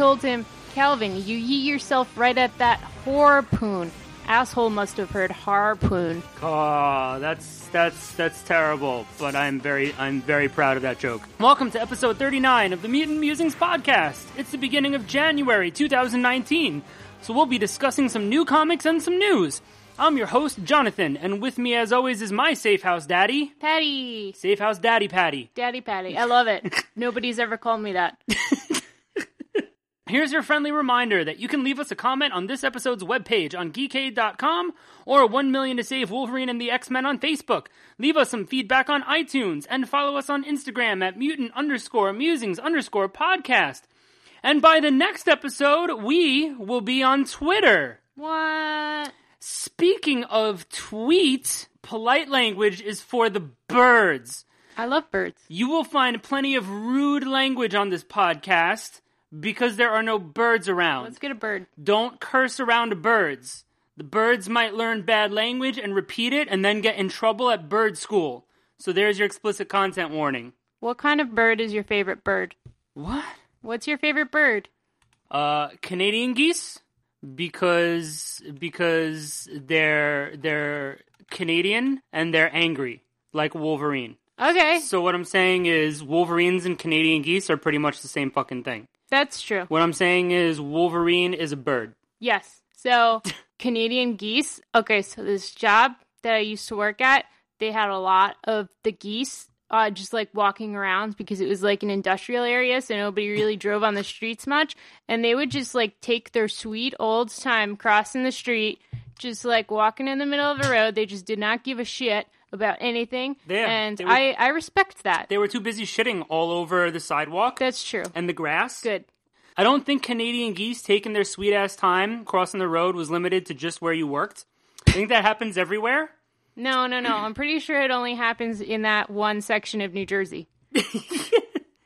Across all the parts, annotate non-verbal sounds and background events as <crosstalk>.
told him, Calvin, you yeet yourself right at that harpoon. Asshole must have heard harpoon. Oh, that's that's that's terrible. But I'm very I'm very proud of that joke. Welcome to episode 39 of the Mutant Musings podcast. It's the beginning of January 2019, so we'll be discussing some new comics and some news. I'm your host Jonathan, and with me as always is my safe house daddy, Patty. safe house daddy Patty. Daddy Patty. I love it. Nobody's ever called me that. <laughs> Here's your friendly reminder that you can leave us a comment on this episode's webpage on geekade.com or 1 million to save Wolverine and the X-Men on Facebook. Leave us some feedback on iTunes and follow us on Instagram at mutant underscore musings underscore podcast. And by the next episode, we will be on Twitter. What? Speaking of tweets, polite language is for the birds. I love birds. You will find plenty of rude language on this podcast because there are no birds around. Let's get a bird. Don't curse around birds. The birds might learn bad language and repeat it and then get in trouble at bird school. So there's your explicit content warning. What kind of bird is your favorite bird? What? What's your favorite bird? Uh Canadian geese because because they're they're Canadian and they're angry like Wolverine. Okay, So what I'm saying is Wolverines and Canadian geese are pretty much the same fucking thing. That's true. What I'm saying is Wolverine is a bird. Yes. So, <laughs> Canadian geese. Okay, so this job that I used to work at, they had a lot of the geese uh, just like walking around because it was like an industrial area, so nobody really <laughs> drove on the streets much. And they would just like take their sweet old time crossing the street, just like walking in the middle of the road. They just did not give a shit about anything. Yeah, and were- I, I respect that. They were too busy shitting all over the sidewalk That's true. and the grass. Good. I don't think Canadian geese taking their sweet ass time crossing the road was limited to just where you worked. I think that happens everywhere. No, no, no. I'm pretty sure it only happens in that one section of New Jersey. <laughs>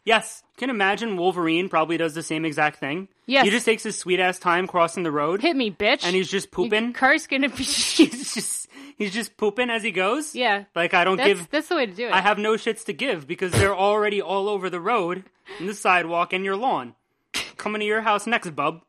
Yes. Can imagine Wolverine probably does the same exact thing. Yes. He just takes his sweet ass time crossing the road Hit me, bitch. and he's just pooping. Car's gonna be. <laughs> he's just he's just pooping as he goes. Yeah. Like I don't That's give that's the way to do it. I have no shits to give because they're already all over the road and the sidewalk and your lawn. Coming to your house next, bub.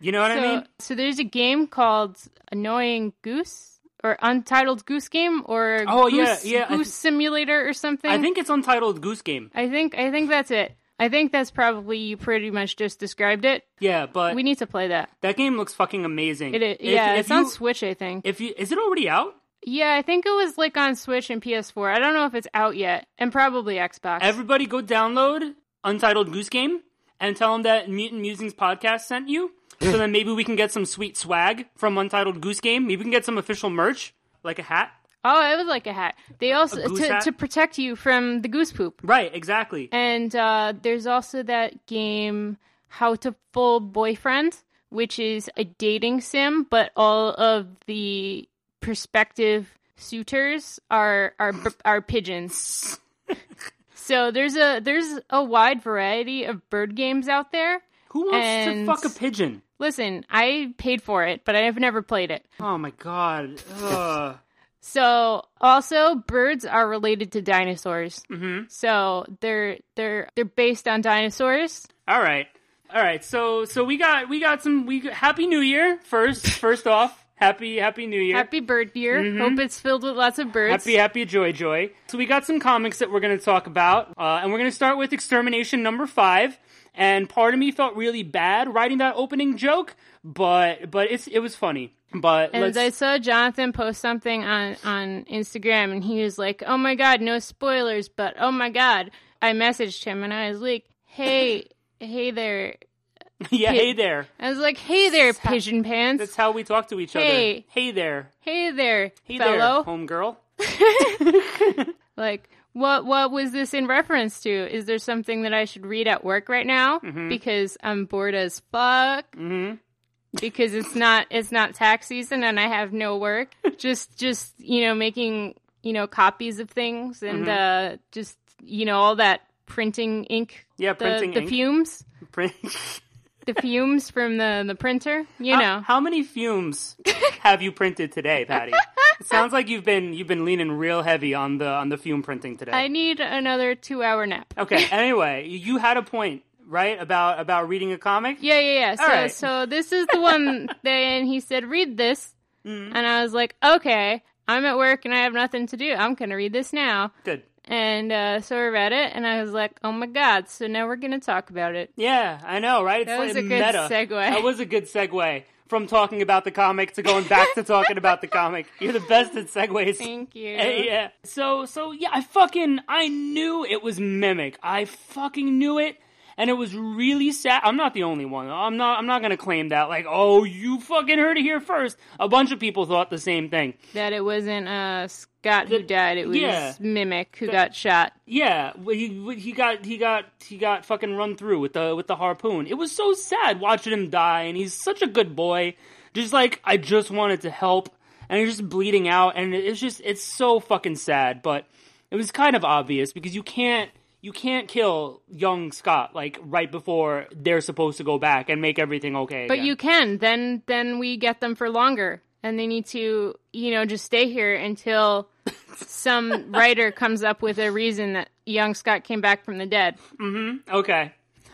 You know what so, I mean? so there's a game called Annoying Goose or Untitled Goose Game or Oh, yeah, Goose, yeah, I Goose th- Simulator or something. I think it's untitled Goose Game. I think I think that's it. I think that's probably you pretty much just described it. Yeah, but We need to play that. that game looks fucking amazing. It is, If- yeah, if it's you, on Switch, I think. If you is it already out? Yeah, I think it was like on Switch and PS4. I don't know if it's out yet, and probably Xbox. Everybody go download Untitled Goose Game and tell them that Mutant Musings podcast sent you. so then maybe we can get some sweet swag from Untitled Goose Game. Maybe we can get some official merch, like a hat. oh, it was like a hat. They also to, hat? to protect you from the goose poop. Right, exactly. And uh, there's also that game, How to Full Boyfriend, which is a dating sim, but all of the prospective suitors are are are pigeons. so there's a there's a wide variety of bird games out there. Who wants and- to fuck a pigeon? Listen, I paid for it, but I've never played it. Oh my god. Ugh. So also birds are related to dinosaurs. Mm-hmm. So they're they're they're based on dinosaurs. All right, all right. So so we got we got some we happy New Year first. First off, happy happy New Year. Happy bird year. Hope it's filled with lots of birds. Happy, happy, joy, joy. So we got some comics that we're going to talk about, uh, and we're going to start with Extermination number five. And part of me felt really bad writing that opening joke, but but it's it was funny. But and I saw Jonathan post something on on Instagram, and he was like, "Oh my god, no spoilers!" But oh my god, I messaged him, and I was like, "Hey, hey there." <laughs> yeah, hey there. I was like, "Hey there, pigeon pants. That's how we talk to each Hey. other. Hey there. hey there, Hey fellow." there, homegirl. <laughs> <laughs> Like, what what was this in reference to? Is there something that I should read at work right now Mm-hmm. because I'm bored as fuck? Mm-hmm. Because it's not it's not tax season and I have no work. just just you know making you know copies of things and Mm-hmm. uh, just you know all that printing ink. Yeah, the, printing the ink. fumes, Print- the fumes from the the printer. You know. How, how many fumes have you printed today, Patty? it sounds like you've been you've been leaning real heavy on the on the fume printing today. I need another two hour nap. Okay. <laughs> Anyway, you had a point right? About about reading a comic. Yeah, yeah, yeah. So, right. so this is the one <laughs> that, and he said, read this. Mm-hmm. And I was like, okay, I'm at work and I have nothing to do. I'm going to read this now. Good. And uh, so I read it and I was like, oh my God. So now we're going to talk about it. Yeah, I know, right? It's That like was a good meta. segue. That was a good segue from talking about the comic to going back to talking about the comic. You're the best at segues. Thank you. <laughs> Hey, yeah. So so yeah, I fucking I knew it was Mimic. I fucking knew it. And it was really sad. I'm not the only one. I'm not. I'm not gonna claim that. Like, oh, you fucking heard it here first. A bunch of people thought the same thing. That it wasn't uh, Who The- died. It was yeah. Mimic who got shot. Yeah, he he got he got he got fucking run through with the with the harpoon. It was so sad watching him die, and he's such a good boy. Just like I just wanted to help, and he's just bleeding out, and it's just it's so fucking sad. But it was kind of obvious because you can't you can't kill young Scott like right before they're supposed to go back and make everything okay. But again. you can. Then then we get them for longer. And they need to, you know, just stay here until some <laughs> writer comes up with a reason that young Scott came back from the dead. Okay.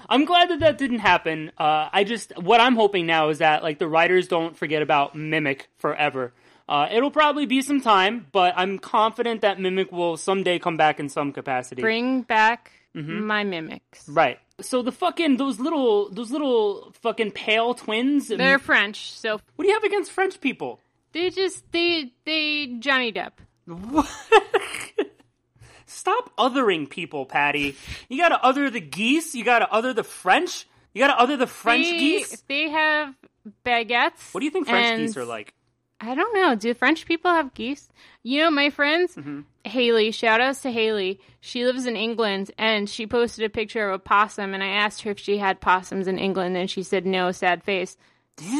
I'm glad that that didn't happen. Uh, I just what I'm hoping now is that like the writers don't forget about Mimic forever. Uh, it'll probably be some time, but I'm confident that Mimic will someday come back in some capacity. Bring back Mm-hmm. my mimics. Right. So the fucking those little those little fucking pale twins. They're French, so what do you have against French people? they just they they Johnny Depp. What? <laughs> Stop othering people, Patty. You gotta other the geese. You gotta other the French. You gotta other the French they, geese. They have baguettes. What do you think French and- geese are like? I don't know. Do French people have geese? You know, my friends, Mm-hmm. Haley, shout outs to Haley. She lives in England and she posted a picture of a possum and I asked her if she had possums in England and she said no, sad face.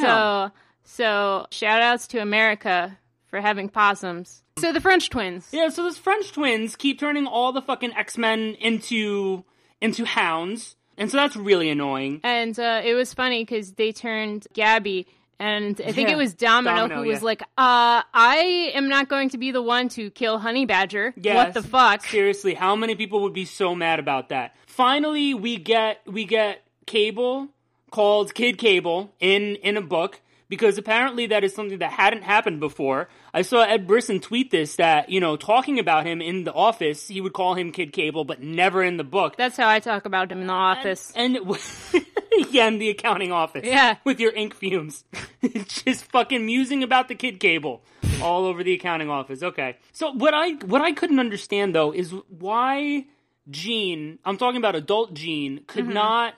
So, so shout outs to America for having possums. So the French twins. Yeah, so those French twins keep turning all the fucking X Men into into hounds, and so that's really annoying. And uh, it was funny because they turned Gabby, and I think Yeah, it was Domino, Domino, who was yeah. like, uh, I am not going to be the one to kill Honey Badger. Yes. What the fuck? Seriously, how many people would be so mad about that? Finally, we get we get Cable called Kid Cable in in a book because apparently that is something that hadn't happened before. I saw Ed Brisson tweet this that you know talking about him in the office, he would call him Kid Cable, but never in the book. That's how I talk about him in the office. And <laughs> yeah, in the accounting office. Yeah. With your ink fumes. <laughs> Just fucking musing about the kid cable all over the accounting office. Okay. So what I what I couldn't understand though is why Jean, I'm talking about adult Jean, could Mm-hmm. not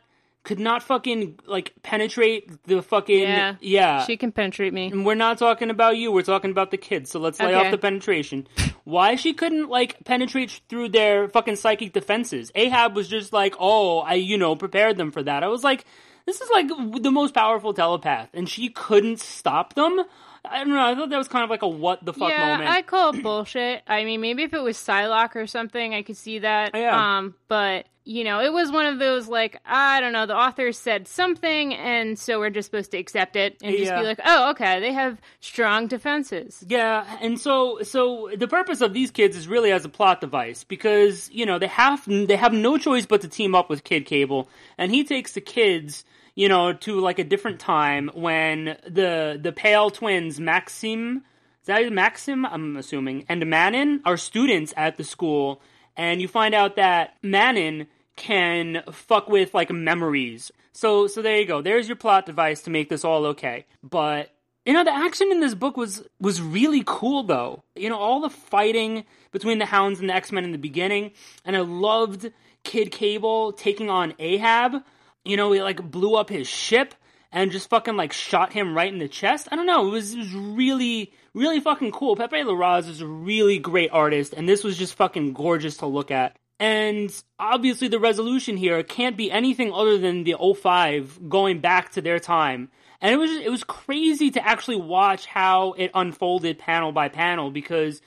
could not fucking like penetrate the fucking yeah. yeah. She can penetrate me. And we're not talking about you. We're talking about the kids. So let's lay Okay. off the penetration. <laughs> Why she couldn't like penetrate through their fucking psychic defenses? Ahab was just like, "Oh, I you know prepared them for that." I was like, "This is like the most powerful telepath," and she couldn't stop them. I don't know. I thought that was kind of like a what the fuck yeah, moment. I call it bullshit. I mean, maybe if it was Psylocke or something, I could see that. Yeah. Um, but you know, it was one of those like I don't know. The author said something, and so we're just supposed to accept it and just Yeah. be like, oh, okay, they have strong defenses. Yeah, and so so the purpose of these kids is really as a plot device because you know they have they have no choice but to team up with Kid Cable, and he takes the kids you know to like a different time when the the pale twins Maxim is that Maxim I'm assuming and Manon are students at the school, and you find out that Manon can fuck with like memories. So so there you go. There's your plot device to make this all okay. But you know, the action in this book was was really cool though. You know, all the fighting between the Hounds and the X Men in the beginning, and I loved Kid Cable taking on Ahab. You know, he like blew up his ship and just fucking like shot him right in the chest. I don't know. It was, it was really, really fucking cool. Pepe Larraz is a really great artist, and this was just fucking gorgeous to look at. And obviously, the resolution here can't be anything other than the 05 going back to their time. And it was it was crazy to actually watch how it unfolded panel by panel because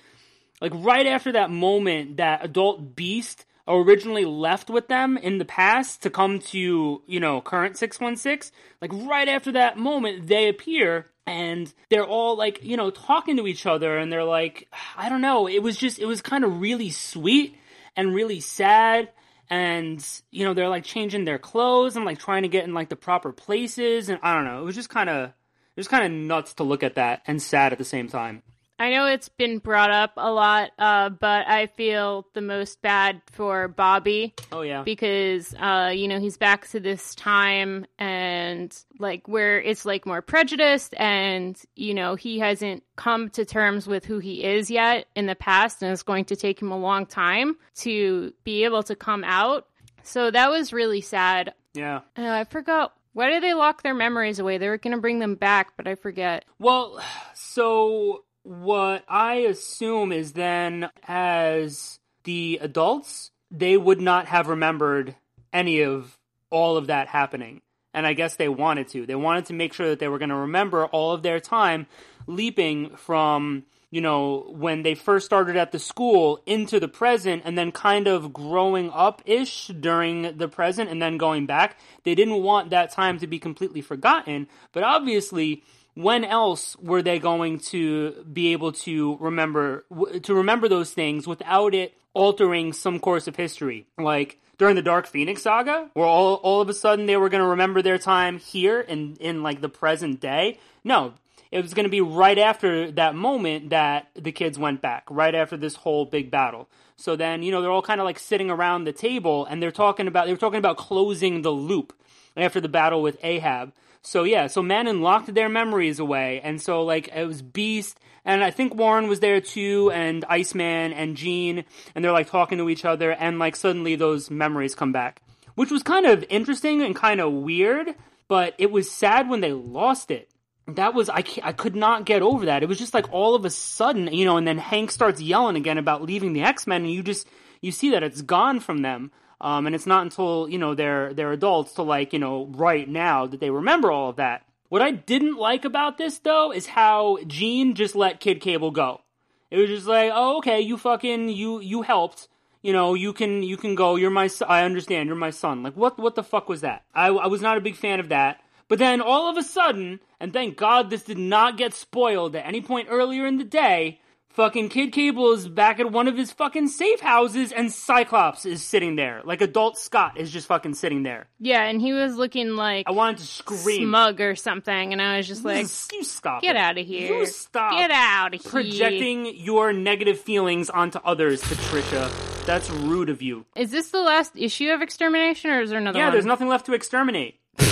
like right after that moment that adult beast originally left with them in the past to come to you know current 616 like right after that moment they appear and they're all like you know talking to each other and they're like i don't know it was just it was kind of really sweet and really sad and you know they're like changing their clothes and like trying to get in like the proper places and I don't know. It was just kind of it was kind of nuts to look at that and sad at the same time. I know it's been brought up a lot, uh, but I feel the most bad for Bobby Oh yeah. because, uh, you know, he's back to this time and like where it's like more prejudiced and, you know, he hasn't come to terms with who he is yet in the past and it's going to take him a long time to be able to come out. So that was really sad. yeah. Uh, I forgot. Why did they lock their memories away? They were going to bring them back, but I forget. Well, so what I assume is then as the adults, they would not have remembered any of all of that happening. And I guess they wanted to. They wanted to make sure that they were going to remember all of their time leaping from, you know, when they first started at the school into the present and then kind of growing up ish during the present and then going back. They didn't want that time to be completely forgotten. But obviously, when else were they going to be able to remember to remember those things without it altering some course of history? Like during the dark phoenix saga where all, all of a sudden they were going to remember their time here in in like the present day? No. It was going to be right after that moment that the kids went back right after this whole big battle. So then you know they're all kind of like sitting around the table and they're talking about they were talking about closing the loop after the battle with ahab so yeah, so Manon locked their memories away, and so like it was Beast, and I think Warren was there too, and Iceman and Jean, and they're like talking to each other, and like suddenly those memories come back, which was kind of interesting and kind of weird, but it was sad when they lost it. That was I I could not get over that. It was just like all of a sudden, you know, and then Hank starts yelling again about leaving the X Men, and you just you see that it's gone from them. Um, and it's not until you know they're they're adults to like you know right now that they remember all of that. What I didn't like about this though is how Jean just let Kid Cable go. It was just like, oh okay, you fucking you you helped. You know, you can you can go. You're my. I understand. You're my son. Like what what the fuck was that? I I was not a big fan of that. But then all of a sudden, and thank God this did not get spoiled at any point earlier in the day, fucking Kid Cable is back at one of his fucking safe houses and Cyclops is sitting there. Like adult Scott is just fucking sitting there. Yeah, and he was looking like I wanted to scream. smug or something, and I was just like, you stop. "Get out of here! You stop. Get out of here!" Projecting your negative feelings onto others, Patricia. That's rude of you. Is this the last issue of Extermination, or is there another one? Yeah, one? there's nothing left to exterminate. <laughs>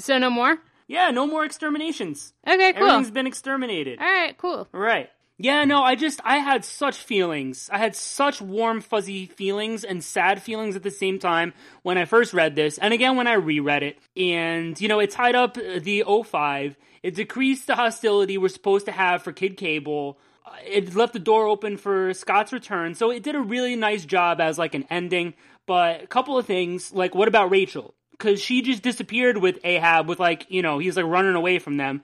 So no more. Yeah, no more exterminations. Okay, cool. Everything's been exterminated. All right, cool. Right. Yeah, no, I just, I had such feelings. I had such warm, fuzzy feelings and sad feelings at the same time when I first read this, and again when I reread it. And, you know, it tied up the 05. It decreased the hostility we're supposed to have for Kid Cable. Uh, It left the door open for Scott's return, so it did a really nice job as like an ending. But a couple of things, like what about Rachel? Because she just disappeared with Ahab, with like, you know, he's like running away from them.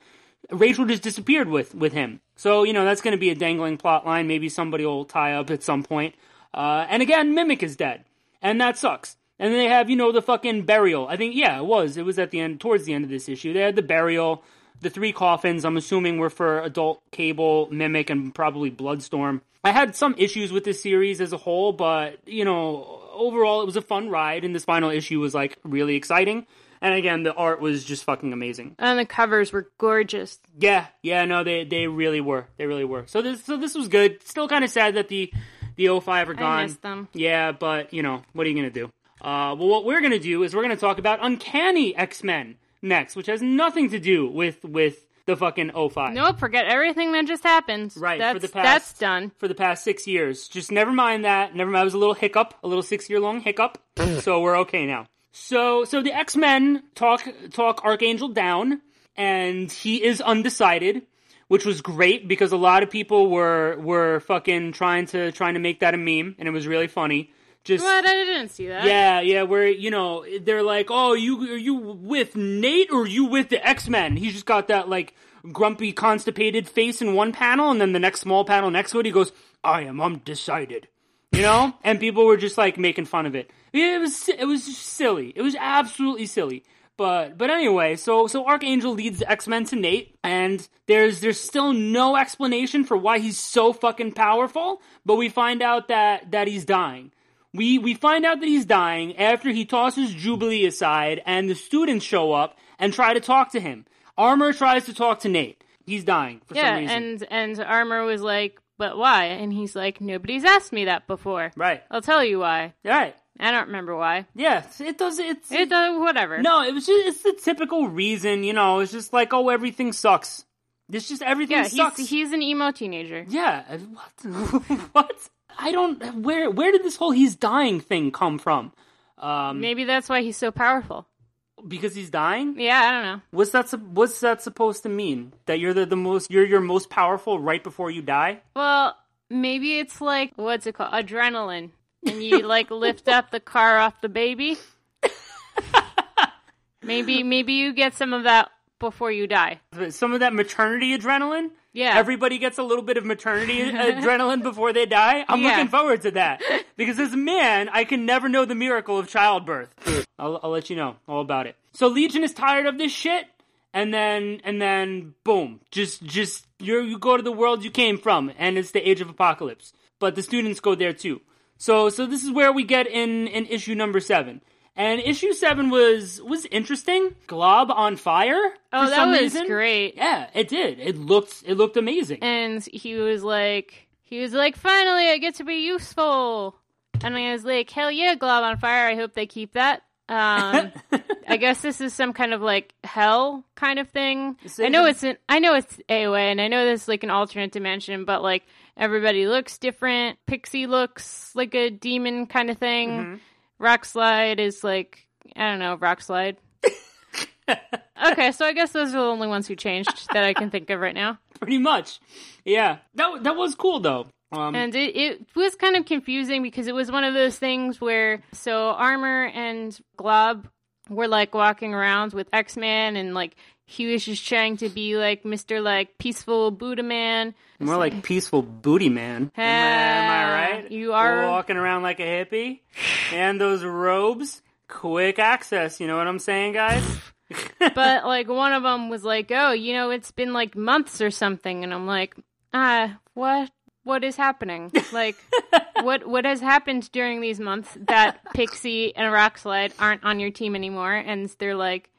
Rachel just disappeared with with him. So you know that's going to be a dangling plot line. Maybe somebody will tie up at some point. Uh, and again, Mimic is dead, and that sucks. And then they have you know the fucking burial. I think yeah, it was. It was at the end, towards the end of this issue. They had the burial. The three coffins. I'm assuming were for Adult Cable, Mimic, and probably Bloodstorm. I had some issues with this series as a whole, but you know overall it was a fun ride, and this final issue was like really exciting. And again, the art was just fucking amazing. And the covers were gorgeous. Yeah, yeah, no, they they really were. They really were. So this so this was good. Still kind of sad that the the 05 are gone. missed them. Yeah, but you know, what are you gonna do? Uh, well, what we're gonna do is we're gonna talk about Uncanny X Men next, which has nothing to do with with the fucking 05. Nope, forget everything that just happened. Right, that's, for the past That's done. for the past six years. Just never mind that. Never mind. It was a little hiccup, a little six year long hiccup. <laughs> so we're okay now. So so the X Men talk talk Archangel down, and he is undecided, which was great because a lot of people were were fucking trying to trying to make that a meme, and it was really funny. Just What? I didn't see that. yeah, yeah, where you know they're like, "Oh, you are you with Nate or are you with the X Men?" He's just got that like grumpy, constipated face in one panel, and then the next small panel next to it, he goes, "I am undecided," you know, <laughs> and people were just like making fun of it. It was it was silly. It was absolutely silly. But but anyway, so so Archangel leads the X Men to Nate, and there's there's still no explanation for why he's so fucking powerful. But we find out that that he's dying We we find out that he's dying after he tosses Jubilee aside, and the students show up and try to talk to him. Armor tries to talk to Nate. He's dying for yeah, some reason. and and Armor was like, "But why?" And he's like, "Nobody's asked me that before. right, I'll tell you why. right, I don't remember why. yeah. It does. It's It uh, whatever. no. It was just it's the typical reason. You know, it's just like oh everything sucks. It's just everything yeah, sucks. he's he's an emo teenager. Yeah, what? <laughs> what? I don't. Where where did this whole he's dying thing come from? Um, Maybe that's why he's so powerful. because he's dying. Yeah, I don't know. What's that? What's that supposed to mean? That you're the, the most you're your most powerful right before you die? Well, maybe it's like what's it called? Adrenaline. And you like <laughs> lift up the car off the baby. <laughs> maybe maybe you get some of that before you die. Some of that maternity adrenaline. Yeah. Everybody gets a little bit of maternity <laughs> adrenaline before they die. I'm Yeah. looking forward to that because as a man, I can never know the miracle of childbirth. I'll, I'll let you know all about it. So Legion is tired of this shit, and then and then boom, just just you you go to the world you came from, and it's the age of apocalypse. But the students go there too. So so this is where we get in in issue number seven. And issue seven was was interesting. Glob on fire. Oh, that was reason. great. Yeah, it did. It looked it looked amazing. and he was like he was like finally i get to be useful and i was like hell yeah glob on fire i hope they keep that um <laughs> i guess this is some kind of like hell kind of thing i know it's an i know it's aoa and i know this is like an alternate dimension but like everybody looks different pixie looks like a demon kind of thing Mm-hmm. Rock slide is like i don't know rock slide <laughs> okay so i guess those are the only ones who changed that i can think of right now <laughs> Pretty much. Yeah. That that was cool though. Um, And it, it was kind of confusing because it was one of those things where so Armor and Glob were like walking around with X Man and like he was just trying to be like Mr. like peaceful Buddha man. more like peaceful booty man. Am I, am I right? You are- walking around like a hippie, and those robes, quick access. You know what I'm saying, guys? <laughs> But like one of them was like, "Oh, you know, it's been like months or something." And I'm like, "Ah, what what is happening? Like <laughs> what what has happened during these months that Pixie and Rockslide aren't on your team anymore and they're like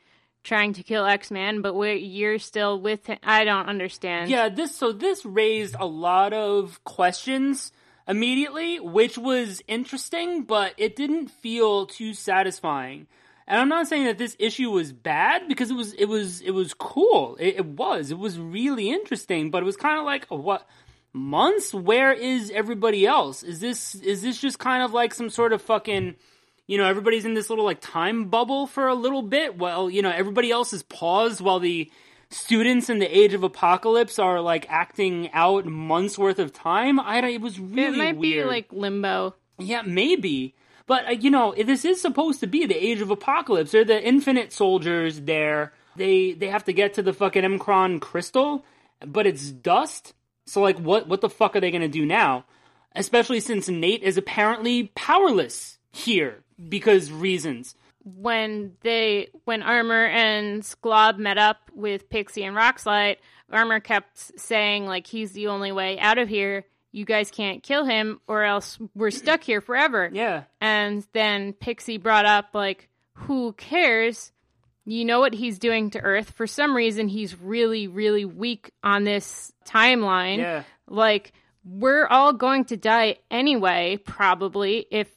trying to kill X-Man, but we're, you're still with him. I don't understand. Yeah, this so this raised a lot of questions immediately, which was interesting, but it didn't feel too satisfying. And I'm not saying that this issue was bad because it was it was it was cool. It, it was it was really interesting, but it was kind of like what months? Where is everybody else? Is this is this just kind of like some sort of fucking you know everybody's in this little like time bubble for a little bit? Well, you know everybody else is paused while the students in the age of apocalypse are like acting out months worth of time. I don't. It was really it might weird. be like limbo. Yeah, maybe. But, uh, you know, this is supposed to be the age of apocalypse. They're the infinite soldiers there. They they have to get to the fucking M'Kraan crystal, but it's dust. So, like, what, what the fuck are they going to do now? Especially since Nate is apparently powerless here because reasons. when they when Armor and Glob met up with Pixie and Rockslide, Armor kept saying like he's the only way out of here. You guys can't kill him or else we're stuck here forever. Yeah. And then Pixie brought up like who cares? You know what he's doing to Earth. For some reason he's really really weak on this timeline. Yeah. Like we're all going to die anyway, probably if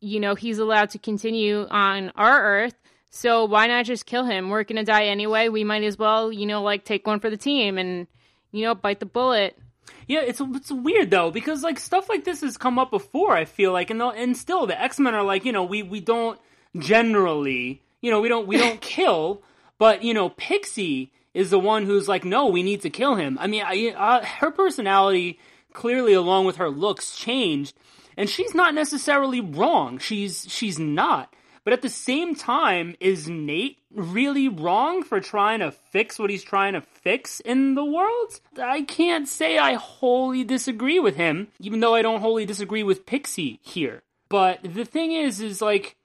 you know he's allowed to continue on our Earth. So why not just kill him? We're gonna die anyway. We might as well, you know, like take one for the team and you know bite the bullet. Yeah, it's it's weird though because like stuff like this has come up before. I feel like and the, and still the X Men are like you know we we don't generally you know we don't we don't <laughs> kill, but you know Pixie is the one who's like no we need to kill him. I mean I, uh, her personality clearly along with her looks changed, and she's not necessarily wrong. She's she's not. But at the same time, is Nate really wrong for trying to fix what he's trying to fix in the world? I can't say I wholly disagree with him, even though I don't wholly disagree with Pixie here. But the thing is, is like,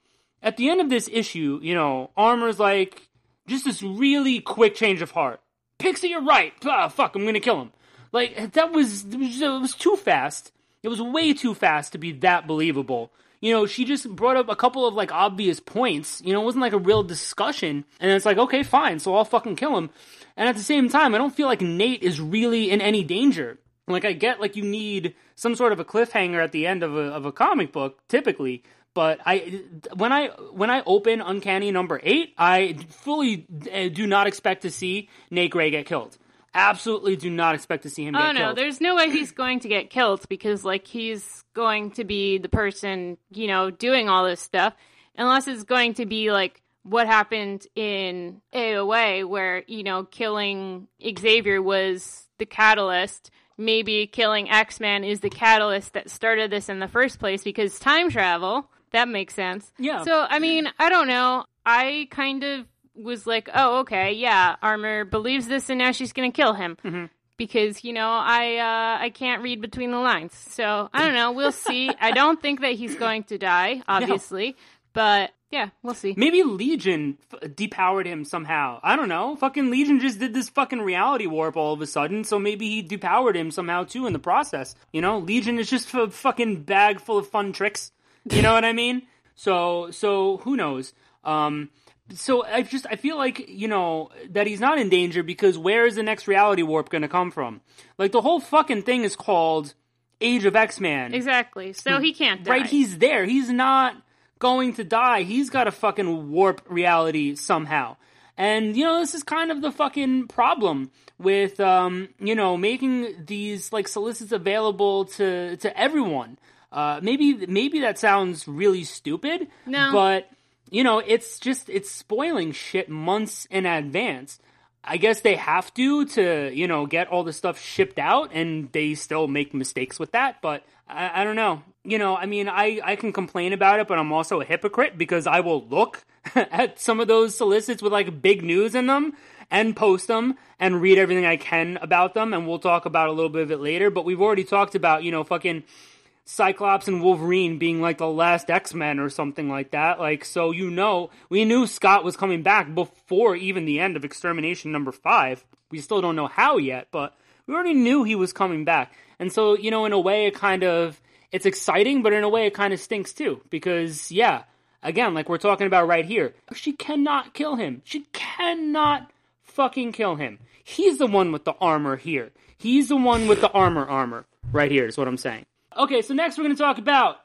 at the end of this issue, you know, Armor's like, just this really quick change of heart. Pixie, you're right. Ah, fuck, I'm gonna kill him. Like, that was, was, it was too fast. It was way too fast to be that believable. you know, she just brought up a couple of like obvious points. You know, it wasn't like a real discussion. And it's like, okay, fine, so I'll fucking kill him. And at the same time, I don't feel like Nate is really in any danger. Like I get like you need some sort of a cliffhanger at the end of a of a comic book typically, but I when I when I open Uncanny number 8, I fully uh, do not expect to see Nate Gray get killed. Absolutely do not expect to see him Oh no, killed. there's no way he's going to get killed because like he's going to be the person, you know, doing all this stuff unless it's going to be like what happened in AOA where, you know, killing Xavier was the catalyst. Maybe killing X-Men is the catalyst that started this in the first place because time travel, that makes sense. Yeah. So, I mean, I don't know. I kind of was like, oh, okay, yeah, Armor believes this, and now she's going to kill him Mm-hmm. because you know I uh, I can't read between the lines. So I don't know. We'll see. I don't think that he's going to die, <laughs> obviously, but yeah, we'll see. Maybe Legion f- depowered him somehow. I don't know. Fucking Legion just did this fucking reality warp all of a sudden, so maybe he depowered him somehow too in the process. You know, Legion is just a fucking bag full of fun tricks. You know what I mean? So, so who knows? Um, so I just I feel like you know that he's not in danger because where is the next reality warp going to come from? Like the whole fucking thing is called Age of X Man. Exactly. So he can't die. Right, he's there. He's not going to die. He's got to fucking warp reality somehow. And you know, this is kind of the fucking problem with um, you know, making these like solicits available to to everyone. Uh maybe maybe that sounds really stupid, No. but you know, it's just it's spoiling shit months in advance. I guess they have to to you know get all the stuff shipped out, and they still make mistakes with that. But I, I don't know. You know, I mean, I I can complain about it, but I'm also a hypocrite because I will look <laughs> at some of those solicits with like big news in them and post them and read everything I can about them, and we'll talk about a little bit of it later. But we've already talked about you know fucking Cyclops and Wolverine being like the last X Men or something like that. Like, so you know, we knew Scott was coming back before even the end of Extermination number five. We still don't know how yet, but we already knew he was coming back. And so, you know, in a way, it kind of it's exciting, but in a way, it kind of stinks too because, yeah, again, like we're talking about right here, she cannot kill him. She cannot fucking kill him. He's the one with the armor here. He's the one with the armor armor right here is what I'm saying. Okay, so next we're going to talk about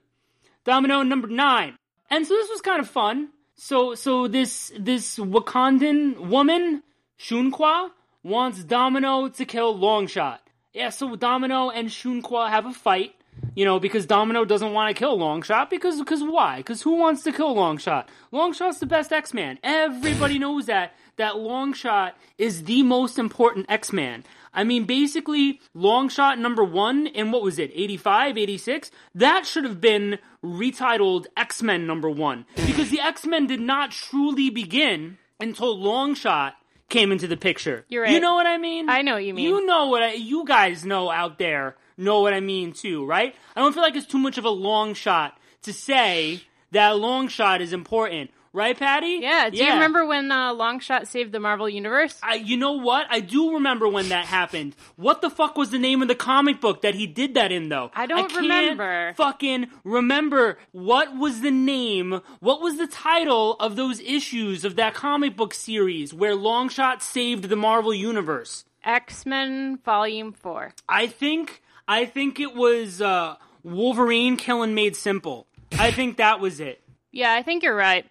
Domino number 9. And so this was kind of fun. So so this this Wakandan woman, Shunqua, wants Domino to kill Longshot. Yeah, so Domino and Shunqua have a fight. You know, because Domino doesn't want to kill Longshot because because why? Because who wants to kill Longshot? Longshot's the best X-Man. Everybody knows that that Longshot is the most important X-Man. I mean, basically, Longshot number one in what was it, 85, 86? That should have been retitled X Men number one. Because the X Men did not truly begin until Longshot came into the picture. You're right. You know what I mean? I know what you mean. You know what I, you guys know out there know what I mean too, right? I don't feel like it's too much of a long shot to say that long shot is important. Right, Patty? Yeah. Do you remember when uh, Longshot saved the Marvel Universe? I, you know what? I do remember when that happened. What the fuck was the name of the comic book that he did that in, though? I don't can't remember. Fucking remember. What was the name? What was the title of those issues of that comic book series where Longshot saved the Marvel Universe? X Men Volume Four. I think. I think it was uh, Wolverine killing Made Simple. I think that was it. Yeah, I think you're right.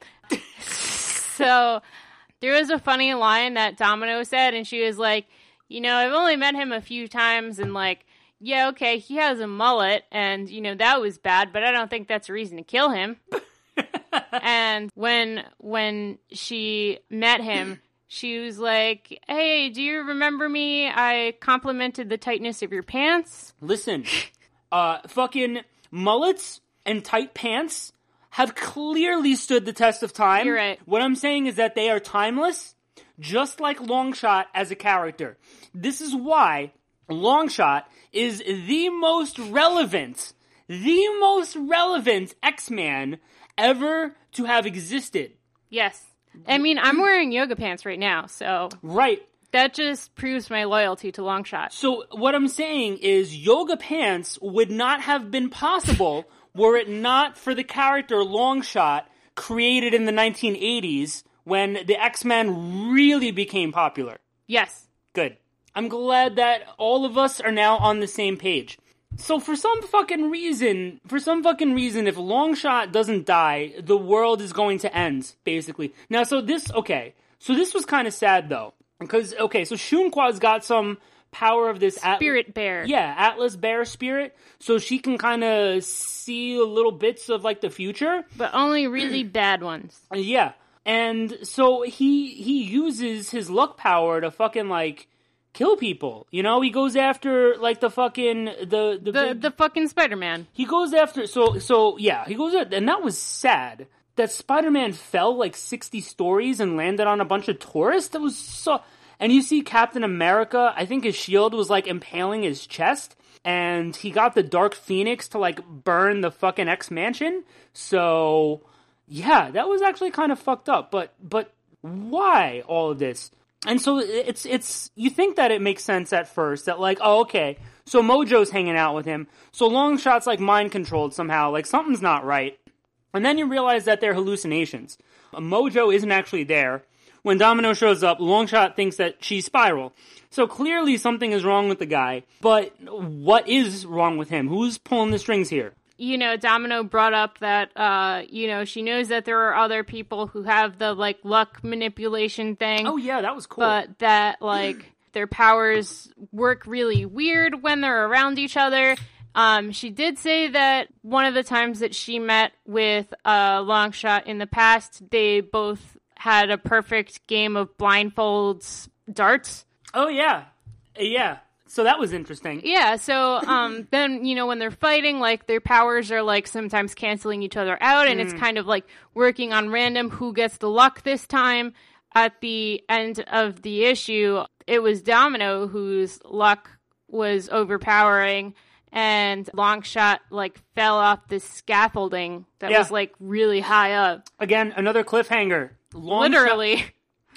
<laughs> so there was a funny line that Domino said, and she was like, "You know, I've only met him a few times, and like." Yeah, okay, he has a mullet, and you know that was bad, but I don't think that's a reason to kill him. <laughs> and when when she met him, she was like, "Hey, do you remember me? I complimented the tightness of your pants." Listen, uh, fucking mullets and tight pants have clearly stood the test of time. You're right. What I'm saying is that they are timeless, just like Longshot as a character. This is why Longshot is the most relevant, the most relevant X-Man ever to have existed. Yes. I mean, I'm wearing yoga pants right now, so Right. that just proves my loyalty to Longshot. So what I'm saying is Yoga Pants would not have been possible were it not for the character Longshot created in the 1980s when the X-Men really became popular. Yes. Good. I'm glad that all of us are now on the same page. So for some fucking reason, for some fucking reason, if Longshot doesn't die, the world is going to end, basically. Now, so this, okay. So this was kind of sad though. Because, okay, so Shunqua's got some power of this Spirit Bear. yeah, Atlas Bear spirit, so she can kind of see little bits of like the future. But only really <clears throat> bad ones. Yeah, and so he he uses his luck power to fucking like kill people. You know, he goes after like the fucking the the, The big- the fucking Spider Man. he goes after so so yeah he goes at, and that was sad that Spider-Man fell like 60 stories and landed on a bunch of tourists that was so and you see Captain America I think his shield was like impaling his chest and he got the Dark Phoenix to like burn the fucking X Mansion. So yeah that was actually kind of fucked up but but why all of this? And so it's it's you think that it makes sense at first that like oh okay so Mojo's hanging out with him. So Longshot's like mind controlled somehow like something's not right. And then you realize that they're hallucinations. Mojo isn't actually there when Domino shows up Longshot thinks that she's Spiral so clearly something is wrong with the guy but what is wrong with him who's pulling the strings here you know, Domino brought up that, uh, you know, she knows that there are other people who have the, like, luck manipulation thing. oh yeah that was cool But that, like, <clears throat> their powers work really weird when they're around each other. Um, she did say that one of the times that she met with uh, Longshot in the past, they both had a perfect game of blindfolds darts. oh yeah yeah so that was interesting Yeah, so um <laughs> then you know when they're fighting like their powers are like sometimes canceling each other out and it's kind of like working on random who gets the luck this time. At the end of the issue, it was Domino whose luck was overpowering and Longshot like fell off this scaffolding that Yeah. was like really high up. again another cliffhanger Longshot- Literally.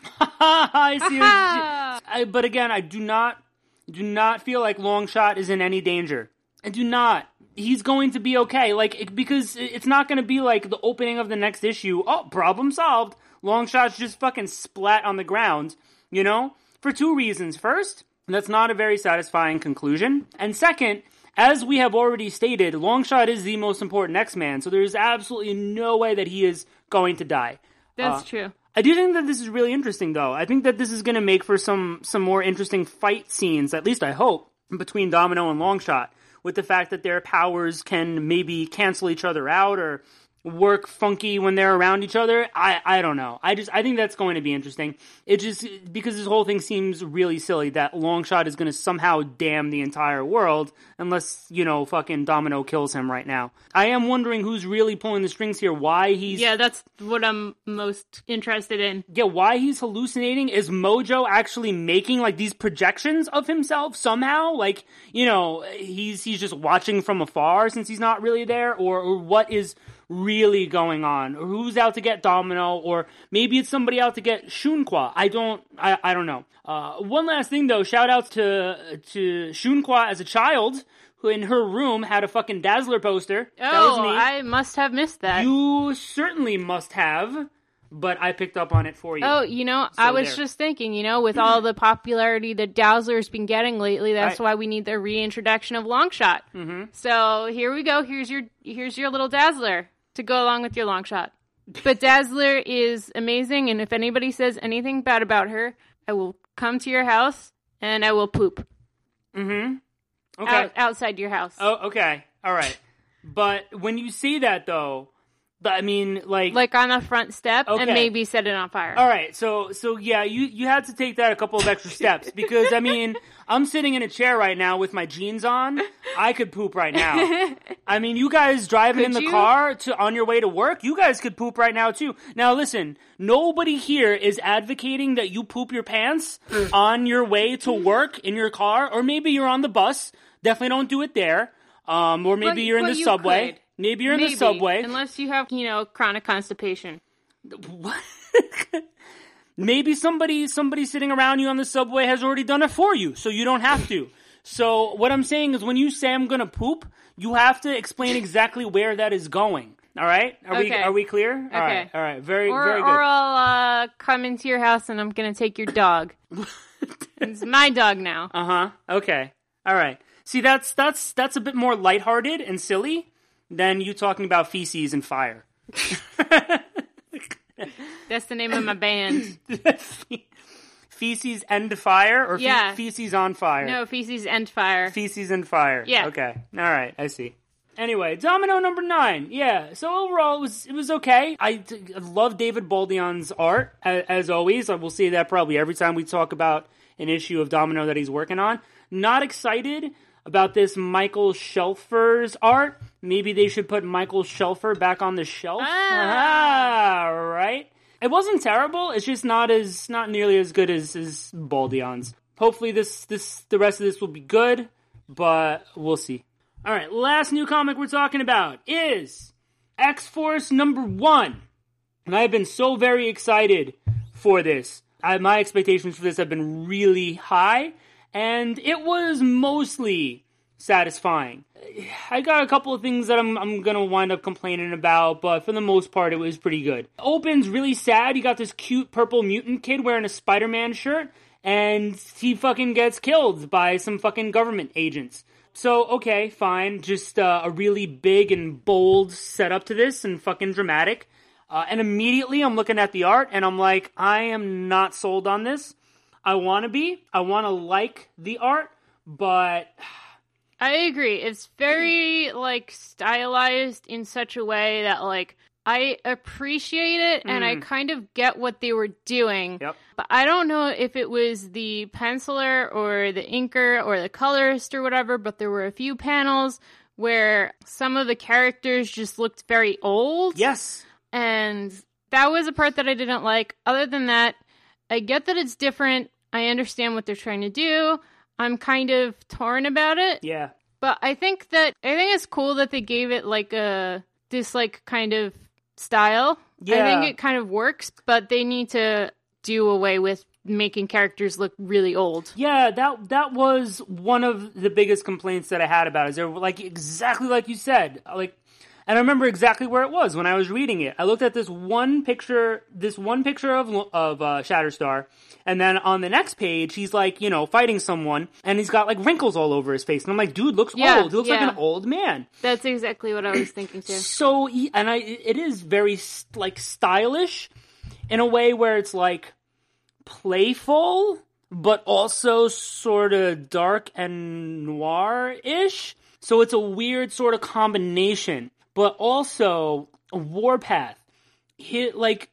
<laughs> I see. <laughs> I, but again, I do not do not feel like Longshot is in any danger. I do not. He's going to be okay. Like it- because it's not going to be like the opening of the next issue. Oh, problem solved. Longshot's just fucking splat on the ground. You know, for two reasons. First, that's not a very satisfying conclusion. And second, as we have already stated, Longshot is the most important X-Man, so there's absolutely no way that he is going to die. That's Uh, true. I do think that this is really interesting, though. I think that this is going to make for some some more interesting fight scenes. At least I hope between Domino and Longshot, with the fact that their powers can maybe cancel each other out or work funky when they're around each other. I I don't know. I just I think that's going to be interesting. It just because this whole thing seems really silly that Longshot is going to somehow damn the entire world unless you know fucking Domino kills him right now. I am wondering who's really pulling the strings here. Why he's Yeah, that's what I'm most interested in. yeah, why he's hallucinating is Mojo actually making like these projections of himself somehow? Like, you know, he's he's just watching from afar since he's not really there, or, or what is really going on? Or who's out to get Domino, or maybe it's somebody out to get Shunqua. I don't I, I don't know. Uh, one last thing though, shout outs to to Shunqua as a child who in her room had a fucking Dazzler poster. that was Oh. I must have missed that. You certainly must have, but I picked up on it for you. Oh, you know, I was there. just thinking, you know, with all the popularity that Dazzler's been getting lately, that's why we need the reintroduction of Longshot. Mm-hmm. So here we go. Here's your here's your little Dazzler to go along with your long shot. But Dazzler is amazing, and if anybody says anything bad about her, I will come to your house and I will poop Mm-hmm. Okay. out, outside your house. Oh, okay. All right. But when you see that, though, but I mean, like, Like on the front step Okay. and maybe set it on fire. all right. So, so yeah, you you had to take that a couple of extra steps <laughs> because I mean, I'm sitting in a chair right now with my jeans on. I could poop right now. <laughs> I mean, you guys driving in the you? car to on your way to work, you guys could poop right now too. Now, listen, nobody here is advocating that you poop your pants on your way to work in your car, or maybe you're on the bus. Definitely don't do it there. Um, or maybe But- you're in the subway. could. Maybe you're in Maybe, the subway. Unless you have, you know, chronic constipation. What? <laughs> maybe somebody somebody sitting around you on the subway has already done it for you, so you don't have to. So what I'm saying is when you say I'm gonna poop, you have to explain exactly where that is going. All right? Are we are we clear? All right. Okay. All right. Very Or, very good. or I'll uh, come into your house and I'm gonna take your dog. <laughs> it's my dog now. Uh huh. Okay. All right. See, that's that's that's a bit more lighthearted and silly than you talking about feces and fire. <laughs> That's the name of my band. <laughs> feces and fire, or fe- Yeah. feces on fire. No, feces and fire. Feces and fire. Yeah. Okay. All right. I see. Anyway, Domino number nine. Yeah. So overall, it was it was okay. I d- love David Baldeón's art as, as always. I will say that probably every time we talk about an issue of Domino that he's working on. Not excited about this Michael Shelfer's art. Maybe they should put Michael Shelfer back on the shelf. Ah. Ah, right. It wasn't terrible. It's just not as not nearly as good as as Baldeón's. Hopefully this this the rest of this will be good, but we'll see. All right, last new comic we're talking about is X Force number one, and I have been so very excited for this. I, my expectations for this have been really high, and it was mostly satisfying. I got a couple of things that I'm, I'm gonna wind up complaining about, but for the most part, it was pretty good. Opens really sad. You got this cute purple mutant kid wearing a Spider Man shirt, and he fucking gets killed by some fucking government agents. So, okay, fine. Just uh, a really big and bold setup to this and fucking dramatic. Uh, and immediately I'm looking at the art and I'm like, I am not sold on this. I want to be. I want to like the art, but I agree. It's very like stylized in such a way that like I appreciate it and I mm. kind of get what they were doing. Yep. But I don't know if it was the penciler or the inker or the colorist or whatever, but there were a few panels where some of the characters just looked very old. yes. And that was a part that I didn't like. Other than that, I get that it's different. I understand what they're trying to do. I'm kind of torn about it. Yeah. But I think that I think it's cool that they gave it like a this like kind of style. I think it kind of works, but they need to do away with making characters look really old. Yeah, that that was one of the biggest complaints that I had about it. Is they're like exactly like you said, like, and I remember exactly where it was when I was reading it. I looked at this one picture, this one picture of of uh, Shatterstar, and then on the next page, he's like, you know, fighting someone, and he's got like wrinkles all over his face, and I'm like, dude, looks Yeah, old. He looks like an old man. That's exactly what I was thinking too. So, and I, it is very like stylish in a way where it's like playful, but also sort of dark and noir ish. So it's a weird sort of combination, but also warpath. He, like,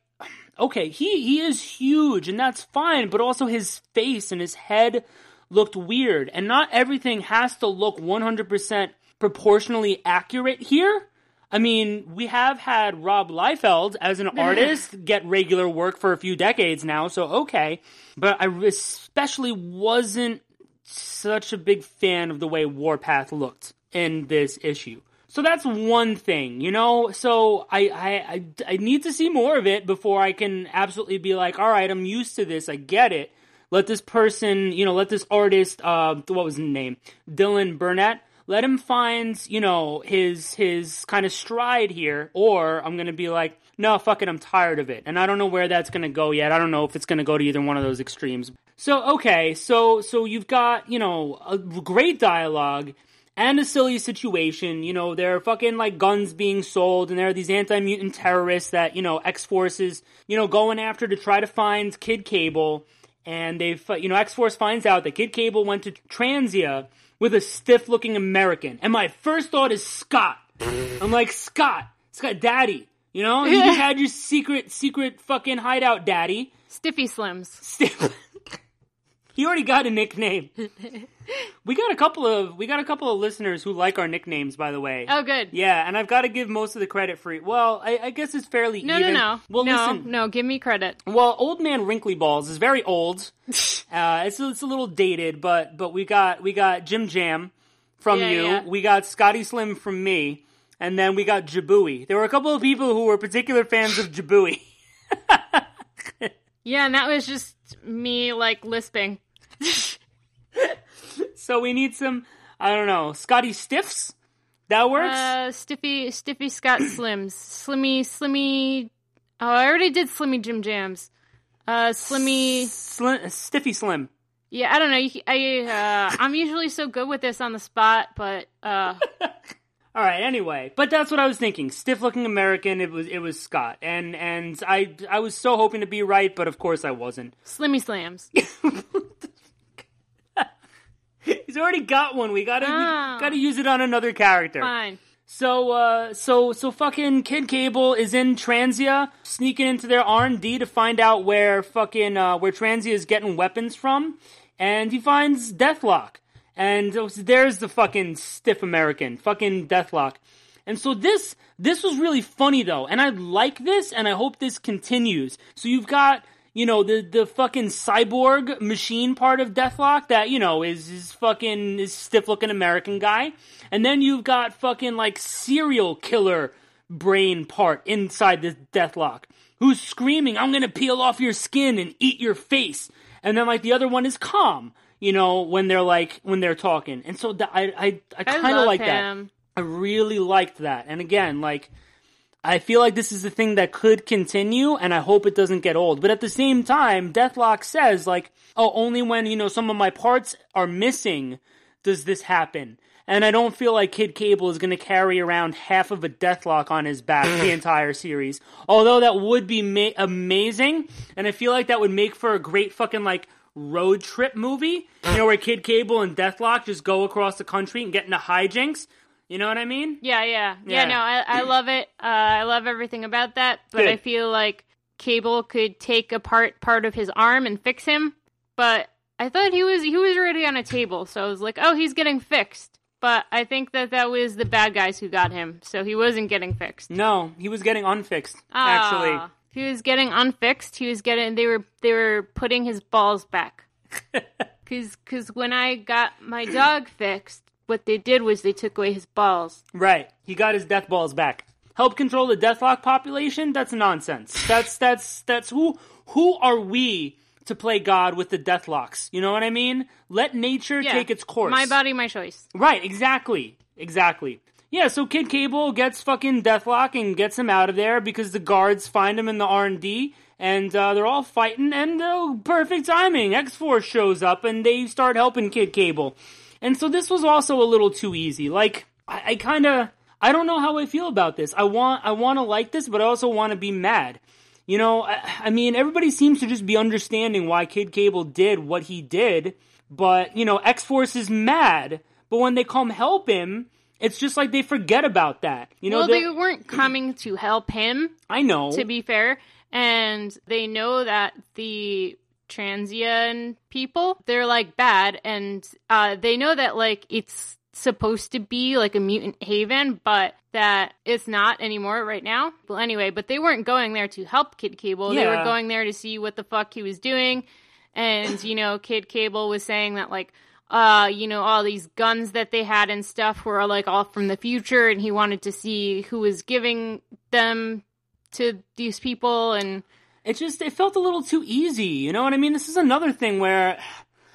okay, he, he is huge and that's fine, but also his face and his head looked weird. And not everything has to look 100% proportionally accurate here. I mean, we have had Rob Liefeld as an <laughs> artist get regular work for a few decades now, so okay. But I especially wasn't such a big fan of the way Warpath looked in this issue. So that's one thing, you know. So I, I I I need to see more of it before I can absolutely be like, all right, I'm used to this. I get it. Let this person, you know, let this artist, uh, what was his name, Dylan Burnett. Let him find, you know, his his kind of stride here, or I'm gonna be like, no, fuck it, I'm tired of it, and I don't know where that's gonna go yet. I don't know if it's gonna go to either one of those extremes. So okay, so so you've got, you know, a great dialogue and a silly situation. You know, there are fucking like guns being sold, and there are these anti mutant terrorists that you know X Force is you know going after to try to find Kid Cable, and they've you know X Force finds out that Kid Cable went to Transia with a stiff looking American, and my first thought is Scott. I'm like Scott, Scott, Daddy. You know, you <laughs> had your secret, secret fucking hideout, Daddy. Stiffy Slims. Stiff. He already got a nickname. we got a couple of we got a couple of listeners who like our nicknames, by the way. Oh, good. Yeah, and I've got to give most of the credit for. It. Well, I, I guess it's fairly No, even. no, no. Well, no, listen. no. Give me credit. Well, old man wrinkly balls is very old. <laughs> uh, it's it's a little dated, but but we got we got Jim Jam from Yeah, you. yeah. We got Scotty Slim from me, and then we got Jabooey. There were a couple of people who were particular fans of Jabooey. <laughs> Yeah, and that was just me like lisping. <laughs> So we need some, I don't know, Scotty Stiffs? That works? Uh, Stiffy, Stiffy Scott <clears throat> Slims, Slimmy, Slimmy. Oh, I already did Slimmy Jim Jams. Uh, Slimmy. Slim, Stiffy Slim. Yeah, I don't know. I uh, I'm usually so good with this on the spot, but uh, <laughs> All right. Anyway, but that's what I was thinking. Stiff-looking American. It was it was Scott, and and I I was so hoping to be right, but of course I wasn't. Slimmy Slams. <laughs> <laughs> He's already got one. We gotta Oh. gotta use it on another character. Fine. So uh so so fucking Kid Cable is in Transia, sneaking into their R and D to find out where fucking uh where Transia is getting weapons from, and he finds Deathlok. And there's the fucking stiff American, fucking Deathlok. And so this this was really funny though, and I like this, and I hope this continues. So you've got you know the the fucking cyborg machine part of Deathlok that you know is is fucking is stiff looking American guy, and then you've got fucking like serial killer brain part inside this Deathlok who's screaming, "I'm gonna peel off your skin and eat your face," and then like the other one is calm. You know when they're like when they're talking, and so I I I I kind love of like that. I really liked that. And again, like, I feel like this is the thing that could continue, and I hope it doesn't get old. But at the same time, Deathlok says, like, oh, only when, you know, some of my parts are missing does this happen. And I don't feel like Kid Cable is going to carry around half of a Deathlok on his back the <clears throat> entire series. Although that would be ma- amazing, and I feel like that would make for a great fucking, like, road trip movie. You know, where Kid Cable and Deathlok just go across the country and get into hijinks. You know what I mean? Yeah, yeah, Yeah. yeah. no, I, I <clears throat> love it. Uh, I love everything about that. But Good. I feel like Cable could take apart part of his arm and fix him. But I thought he was he was already on a table, so I was like, oh, he's getting fixed. But I think that that was the bad guys who got him, so he wasn't getting fixed. No, he was getting unfixed. Actually, Ah, he was getting unfixed. He was getting they were they were putting his balls back. <laughs> Cause, cause when I got my dog fixed, what they did was they took away his balls. right. He got his death balls back. Help control the Deathlok population? That's nonsense. That's that's that's who who are we to play God with the Deathloks? You know what I mean? Let nature Yeah. take its course. My body, my choice. Right, exactly. Exactly. Yeah, so Kid Cable gets fucking Deathlok and gets him out of there because the guards find him in the R&D and uh, they're all fighting and oh, perfect timing. X-Force shows up and they start helping Kid Cable. And so this was also a little too easy. Like I, I kind of I don't know how I feel about this. I want I want to like this, but I also want to be mad. You know, I, I mean, everybody seems to just be understanding why Kid Cable did what he did, but you know, X Force is mad. But when they come help him, it's just like they forget about that. You know, well, they- they weren't coming to help him, I know. to be fair, and they know that the Transian people, they're like bad, and uh, they know that like it's supposed to be like a mutant haven, but that it's not anymore right now. Well, anyway, but they weren't going there to help Kid Cable. They were going there to see what the fuck he was doing, and you know, Kid Cable was saying that like. Uh, you know, all these guns that they had and stuff were like all from the future, and he wanted to see who was giving them to these people and it just it felt a little too easy you know what i mean? This is another thing where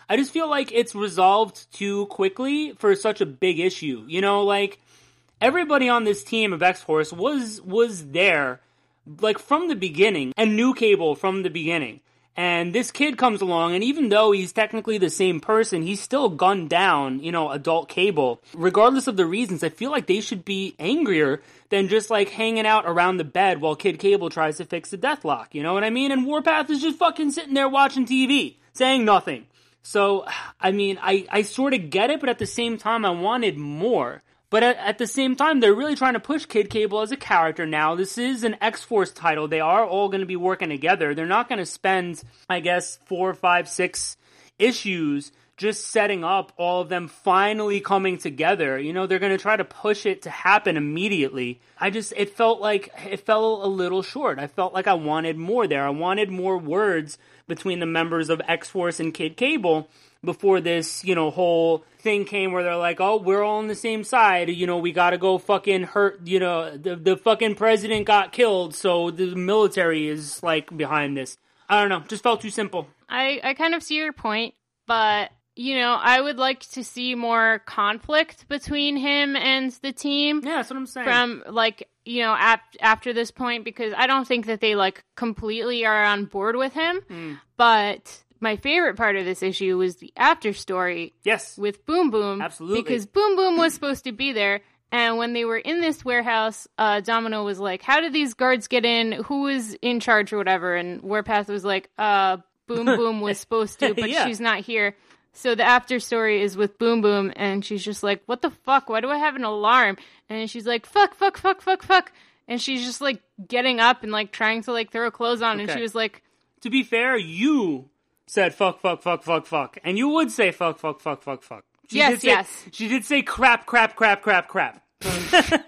i just feel like it's resolved too quickly for such a big issue you know? Like everybody on this team of x-force was was there like from the beginning and knew cable from the beginning and this kid comes along and even though he's technically the same person he's still gunned down you know adult cable. Regardless of the reasons i feel like they should be angrier than just like hanging out around the bed while kid cable tries to fix the deathlok you know what i mean? And warpath is just fucking sitting there watching tv saying nothing. So <sighs> i mean i i sort of get it but at the same time i wanted more but at, at the same time, they're really trying to push Kid Cable as a character now. This is an X Force title. They are all going to be working together. They're not going to spend, I guess, four, five, six issues just setting up all of them finally coming together. You know, they're going to try to push it to happen immediately. I just, it felt like, it fell a little short. I felt like I wanted more there. I wanted more words between the members of X Force and Kid Cable before this, you know, whole thing came where they're like, oh, we're all on the same side. You know, we gotta go fucking hurt, you know, the, the fucking president got killed, so the military is like behind this. I don't know, just felt too simple. I, I kind of see your point, but you know, I would like to see more conflict between him and the team Yeah, that's what I'm saying. from like you know ap- after this point because I don't think that they like completely are on board with him. Hmm. But my favorite part of this issue was the after story yes, with Boom Boom. Absolutely. Because Boom Boom was supposed to be there. And when they were in this warehouse, uh, Domino was like, How did these guards get in? Who was in charge or whatever? And Warpath was like, uh, Boom <laughs> Boom was supposed to, but Yeah. she's not here. So the after story is with Boom Boom, and she's just like, What the fuck? Why do I have an alarm? And she's like, Fuck, fuck, fuck, fuck, fuck. And she's just like getting up and like trying to like throw clothes on. And she was like, to be fair, you said fuck, fuck, fuck, fuck, fuck, and you would say fuck, fuck, fuck, fuck, fuck. She Yes, say, yes. She did say crap, crap, crap, crap, crap. <laughs>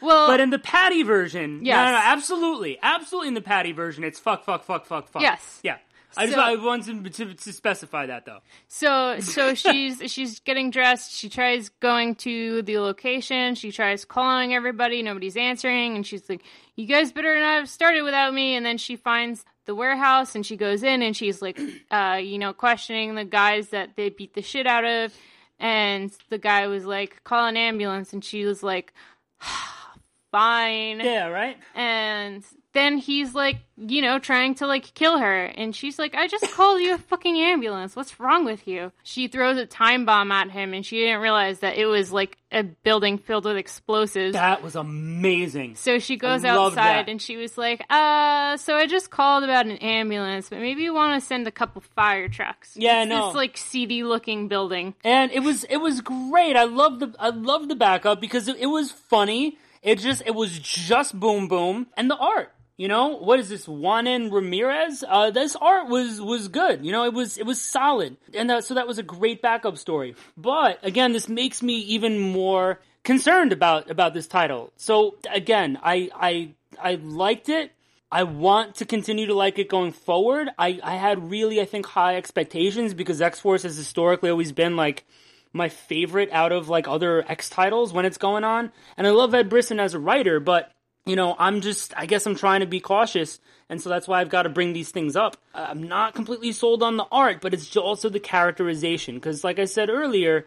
Well, But in the Patty version, Yes. no, no, no, absolutely, absolutely. In the Patty version, it's fuck, fuck, fuck, fuck, fuck. Yes. yeah. I just I wanted to, to specify that though. So so <laughs> she's she's getting dressed. She tries going to the location. She tries calling everybody. Nobody's answering, and she's like, "You guys better not have started without me." And then she finds the warehouse, and she goes in, and she's like, <clears throat> uh, you know, questioning the guys that they beat the shit out of. And the guy was like, "Call an ambulance," and she was like, <sighs> "Fine." Yeah, right. And then he's like, you know, trying to like kill her. And she's like, I just called you a fucking ambulance. What's wrong with you? She throws a time bomb at him and she didn't realize that it was like a building filled with explosives. That was amazing. so she goes outside that. and she was like, uh, so I just called about an ambulance, but maybe you want to send a couple fire trucks. Yeah, it's no. This like seedy looking building. and it was it was great. I love the I love the backup because it, it was funny. It just it was just boom boom and the art. You know what is this Juanen Ramirez? Uh, this art was was good. You know it was it was solid, and that, so that was a great backup story. But again, this makes me even more concerned about about this title. So again, I I I liked it. I want to continue to like it going forward. I, I had really, I think, high expectations because X Force has historically always been like my favorite out of like other X titles when it's going on. And I love Ed Brisson as a writer, but you know, I'm just, I guess I'm trying to be cautious. And so that's why I've got to bring these things up. I'm not completely sold on the art, but it's also the characterization. Because, like I said earlier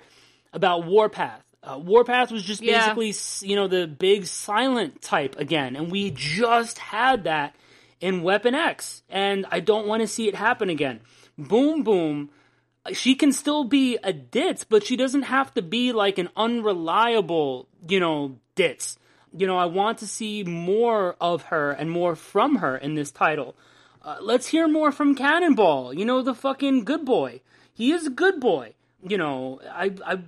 about Warpath, uh, Warpath was just Yeah. basically, you know, the big silent type again. And we just had that in Weapon X. And I don't want to see it happen again. Boom Boom she can still be a ditz, but she doesn't have to be like an unreliable, you know, ditz. You know, I want to see more of her and more from her in this title. Uh, let's hear more from Cannonball. You know, the fucking good boy. He is a good boy. You know, I, I,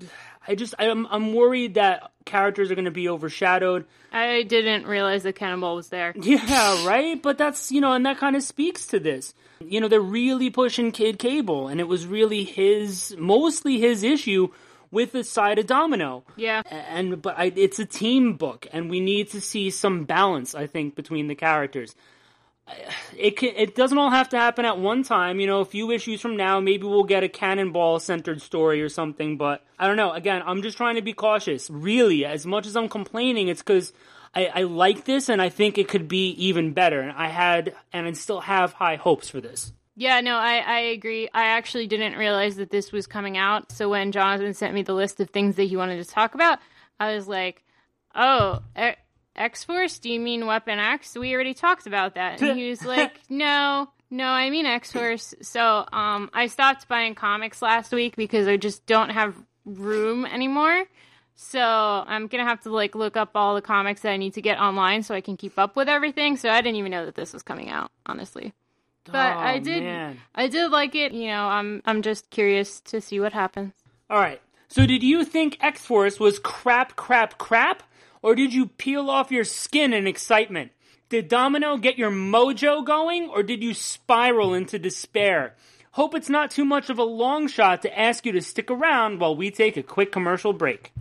I just, I'm, I'm worried that characters are going to be overshadowed. I didn't realize that Cannonball was there. <laughs> Yeah, right? But that's, you know, and that kind of speaks to this. You know, they're really pushing Kid Cable, and it was really his, mostly his issue with the side of Domino. Yeah. And, but I, it's a team book, and we need to see some balance, I think, between the characters. It can, it doesn't all have to happen at one time. You know, a few issues from now, maybe we'll get a cannonball centered story or something. But I don't know. Again, I'm just trying to be cautious. Really, as much as I'm complaining, it's because I, I like this and I think it could be even better. And I had and I still have high hopes for this. Yeah, no, I, I agree. I actually didn't realize that this was coming out. So when Jonathan sent me the list of things that he wanted to talk about, I was like, oh, e- X Force? Do you mean Weapon X? We already talked about that. And he was <laughs> like, no, no, I mean X Force. So um, I stopped buying comics last week because I just don't have room anymore. So I'm gonna have to like look up all the comics that I need to get online so I can keep up with everything. So I didn't even know that this was coming out, honestly. But Oh, I did man. I did like it. You know, I'm I'm just curious to see what happens. All right. So did you think X Force was crap, crap, crap? Or did you peel off your skin in excitement? Did Domino get your mojo going, or did you spiral into despair? Hope it's not too much of a long shot to ask you to stick around while we take a quick commercial break.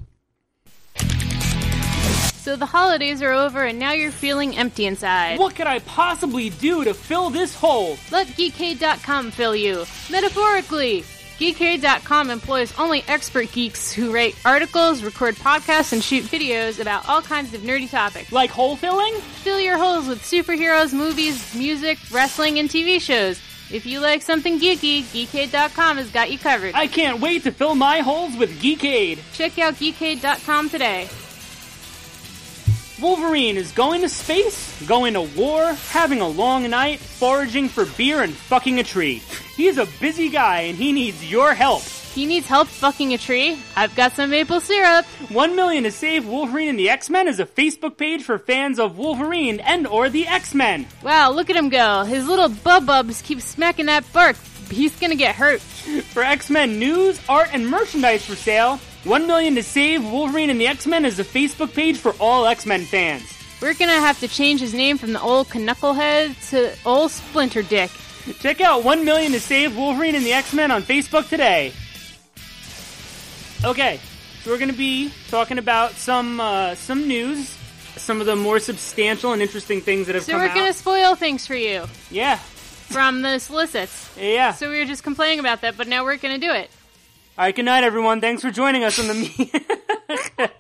So the holidays are over and now you're feeling empty inside. What could I possibly do to fill this hole? Let Geekade.com fill you. Metaphorically. Geekade.com employs only expert geeks who write articles, record podcasts, and shoot videos about all kinds of nerdy topics. Like hole filling? Fill your holes with superheroes, movies, music, wrestling, and TV shows. If you like something geeky, geekade.com has got you covered. I can't wait to fill my holes with Geekade. Check out geekade.com today. Wolverine is going to space, going to war, having a long night, foraging for beer, and fucking a tree. He's a busy guy and he needs your help. He needs help fucking a tree. I've got some maple syrup. One million to save Wolverine and the X-Men is a Facebook page for fans of Wolverine and or the X-Men. Wow, look at him go. His little bub-bubs keep smacking that bark. He's gonna get hurt. For X-Men news, art, and merchandise for sale, one million to save Wolverine and the X-Men is a Facebook page for all X-Men fans. We're gonna have to change his name from the old Knucklehead to old Splinter Dick. Check out 1 million to save Wolverine and the X-Men on Facebook today. Okay, so we're to be talking about some uh, some news, some of the more substantial and interesting things that have come. So come we're out. gonna spoil things for you Yeah, from the solicits. yeah. So we were just complaining about that, but now we're gonna do it. All right, good night, everyone. Thanks for joining us on the.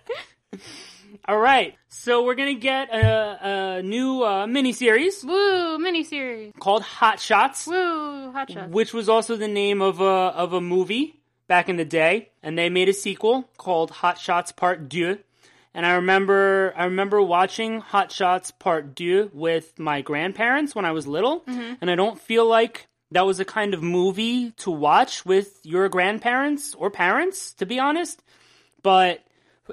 <laughs> All right, so we're gonna get a, a new uh, mini series Woo, miniseries. called Hot Shots. Woo, hot shots. which was also the name of a of a movie back in the day, and they made a sequel called Hot Shots Part Deux. And I remember I remember watching Hot Shots Part Deux with my grandparents when I was little, and I don't feel like that was a kind of movie to watch with your grandparents or parents, to be honest. But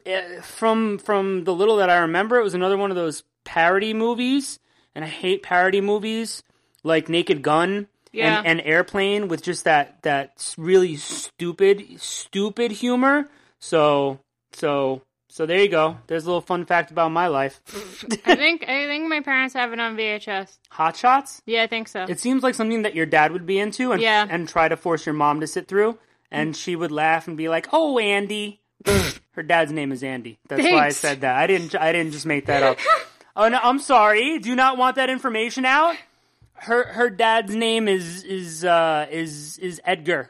eh, from from the little that I remember, it was another one of those parody movies, and I hate parody movies like Naked Gun Yeah. and, and Airplane with just that that really stupid stupid humor. So so so there you go. There's a little fun fact about my life. <laughs> I think I think my parents have it on VHS. Hot Shots. Yeah, I think so. It seems like something that your dad would be into, and Yeah. and try to force your mom to sit through. And she would laugh and be like, "Oh, Andy." <laughs> Her dad's name is Andy. That's why I Thanks. said that. I didn't. I didn't just make that up. <laughs> oh no, I'm sorry. Do you not want that information out? Her her dad's name is is uh is is Edgar.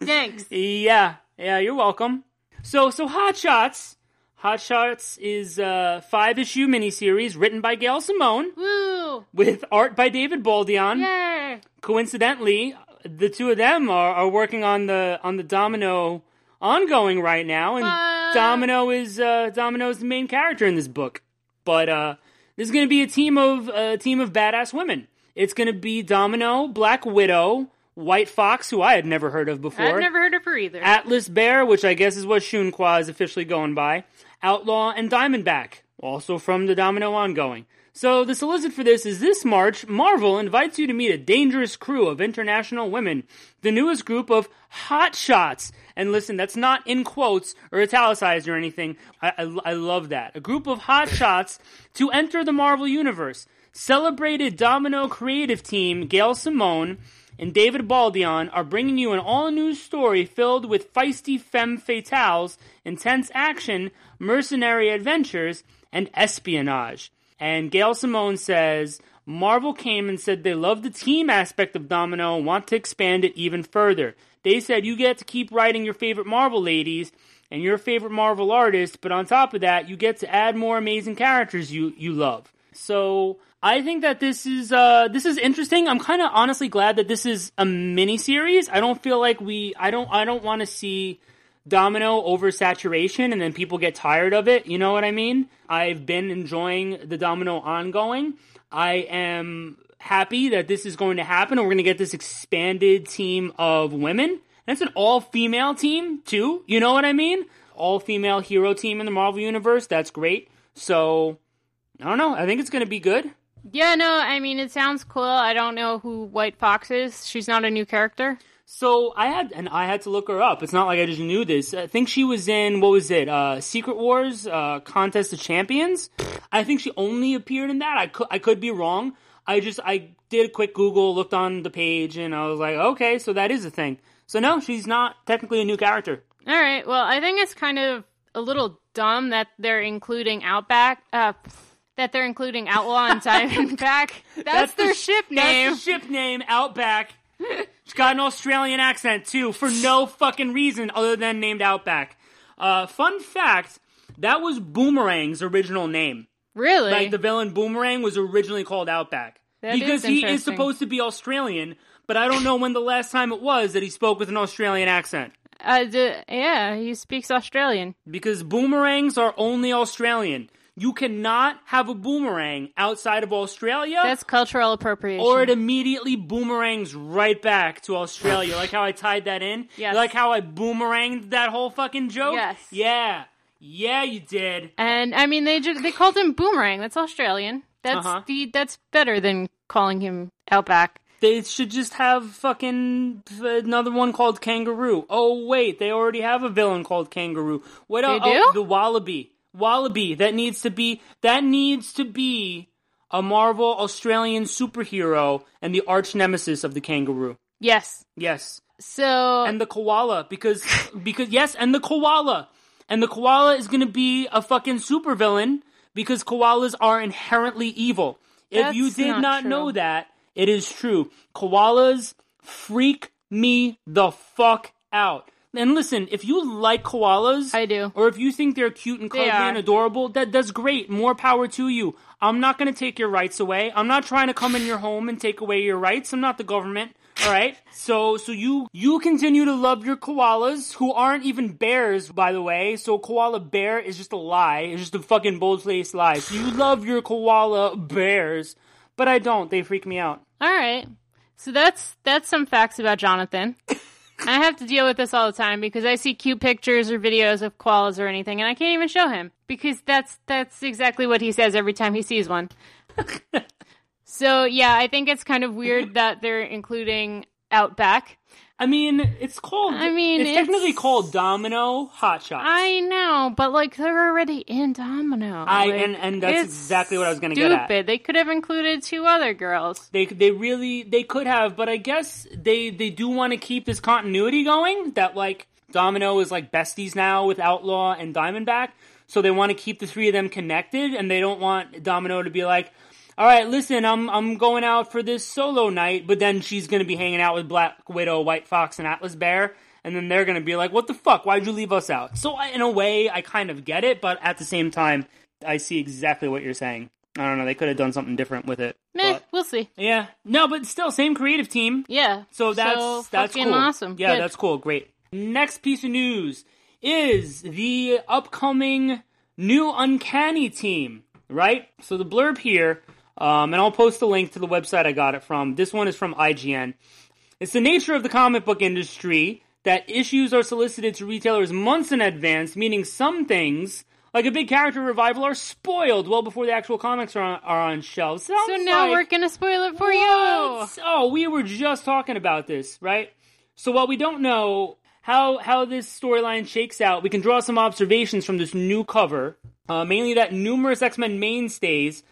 Thanks. Yeah, yeah, you're welcome. So, so Hot Shots, Hot Shots is a five issue miniseries written by Gail Simone Woo! with art by David Baldeón. Yay! Coincidentally, the two of them are, are working on the on the Domino ongoing right now, and? Domino is uh, Domino is the main character in this book. But uh, this is going to be a team of a team of badass women. It's going to be Domino, Black Widow, White Fox, who I had never heard of before. I've never heard of her either. Atlas Bear, which I guess is what Shunqua is officially going by, Outlaw, and Diamondback, also from the Domino ongoing. So the solicit for this is this March, Marvel invites you to meet a dangerous crew of international women, the newest group of hot shots. And listen, that's not in quotes or italicized or anything. I, I, I love that. A group of hot shots to enter the Marvel Universe. Celebrated Domino creative team Gail Simone and David Baldeón are bringing you an all new story filled with feisty femme fatales, intense action, mercenary adventures, and espionage. And Gail Simone says Marvel came and said they love the team aspect of Domino and want to expand it even further. They said you get to keep writing your favorite Marvel ladies and your favorite Marvel artists, but on top of that, you get to add more amazing characters you, you love. So I think that this is uh, this is interesting. I'm kind of honestly glad that this is a mini series. I don't feel like we. I don't. I don't want to see Domino oversaturation and then people get tired of it. You know what I mean? I've been enjoying the Domino ongoing. I am happy that this is going to happen and we're going to get this expanded team of women. That's an all female team too. You know what I mean? All female hero team in the Marvel universe. That's great. So I don't know. I think it's going to be good. Yeah, no, I mean it sounds cool. I don't know who White Fox is. She's not a new character. So I had and I had to look her up. It's not like I just knew this. I think she was in what was it? Uh, Secret Wars, uh, Contest of Champions. I think she only appeared in that. I could I could be wrong. I just I did a quick Google, looked on the page, and I was like, okay, so that is a thing. So no, she's not technically a new character. All right. Well, I think it's kind of a little dumb that they're including Outback. Uh, that they're including Outlaw and Diamondback. <laughs> That's, their the- ship name. That's the ship name, Outback. It's got an Australian accent too, for no fucking reason other than named Outback. Uh, fun fact: that was Boomerang's original name. really? Like the villain Boomerang was originally called Outback. That because he is supposed to be Australian, but I don't know when the last time it was that he spoke with an Australian accent. Uh, d- yeah, he speaks Australian. Because boomerangs are only Australian. You cannot have a boomerang outside of Australia. That's cultural appropriation. or it immediately boomerangs right back to Australia. <laughs> like how I tied that in? Yes. Like how I boomeranged that whole fucking joke? Yes. Yeah. Yeah, you did. and I mean, they ju- they called him Boomerang. That's Australian. That's Uh-huh. the that's better than calling him Outback. They should just have fucking another one called Kangaroo. Oh, wait, they already have a villain called Kangaroo. What else? Oh, do? the Wallaby. Wallaby. That needs to be, that needs to be a Marvel Australian superhero and the arch nemesis of the kangaroo. Yes. Yes. So and the koala because because yes, and the koala. And the koala is going to be a fucking supervillain because koalas are inherently evil. If you did not not, know that, it is true. Koalas freak me the fuck out. And listen, if you like koalas, I do. or if you think they're cute and cuddly and adorable, that that's great. More power to you. I'm not going to take your rights away. I'm not trying to come in your home and take away your rights. I'm not the government. All right. So so you you continue to love your koalas who aren't even bears, by the way. So koala bear is just a lie. It's just a fucking bold faced lie. So you love your koala bears, but I don't. They freak me out. all right. So that's that's some facts about Jonathan. <laughs> I have to deal with this all the time because I see cute pictures or videos of koalas or anything, and I can't even show him because that's that's exactly what he says every time he sees one. <laughs> so yeah, I think it's kind of weird that they're including Outback. I mean, it's called. I mean, it's, technically called Domino Hot Shots. I know, but like they're already in Domino. I- Like, and- and that's exactly what I was gonna get at. Stupid. They could have included two other girls. They they really they could have, but I guess they they do want to keep this continuity going. That like Domino is like besties now with Outlaw and Diamondback, so they want to keep the three of them connected, and they don't want Domino to be like, "All right, listen, I'm I'm going out for this solo night," but then she's gonna be hanging out with Black Widow, White Fox, and Atlas Bear. And then they're gonna be like, "What the fuck? Why'd you leave us out?" So, I, in a way, I kind of get it, but at the same time, I see exactly what you're saying. I don't know. They could have done something different with it. Meh, but- we'll see. yeah. No, but still, same creative team. Yeah. So that's that's cool. awesome. Yeah, Good. that's cool. Great. Next piece of news is the upcoming new Uncanny team. Right. So the blurb here, um, and I'll post the link to the website I got it from. This one is from IGN. It's the nature of the comic book industry that issues are solicited to retailers months in advance, meaning some things. Like a big character revival are spoiled well before the actual comics are on, are on shelves. So now like- we're gonna spoil it for you. Oh, we were just talking about this, right? So while we don't know how how this storyline shakes out, we can draw some observations from this new cover. Uh, mainly that numerous X Men mainstays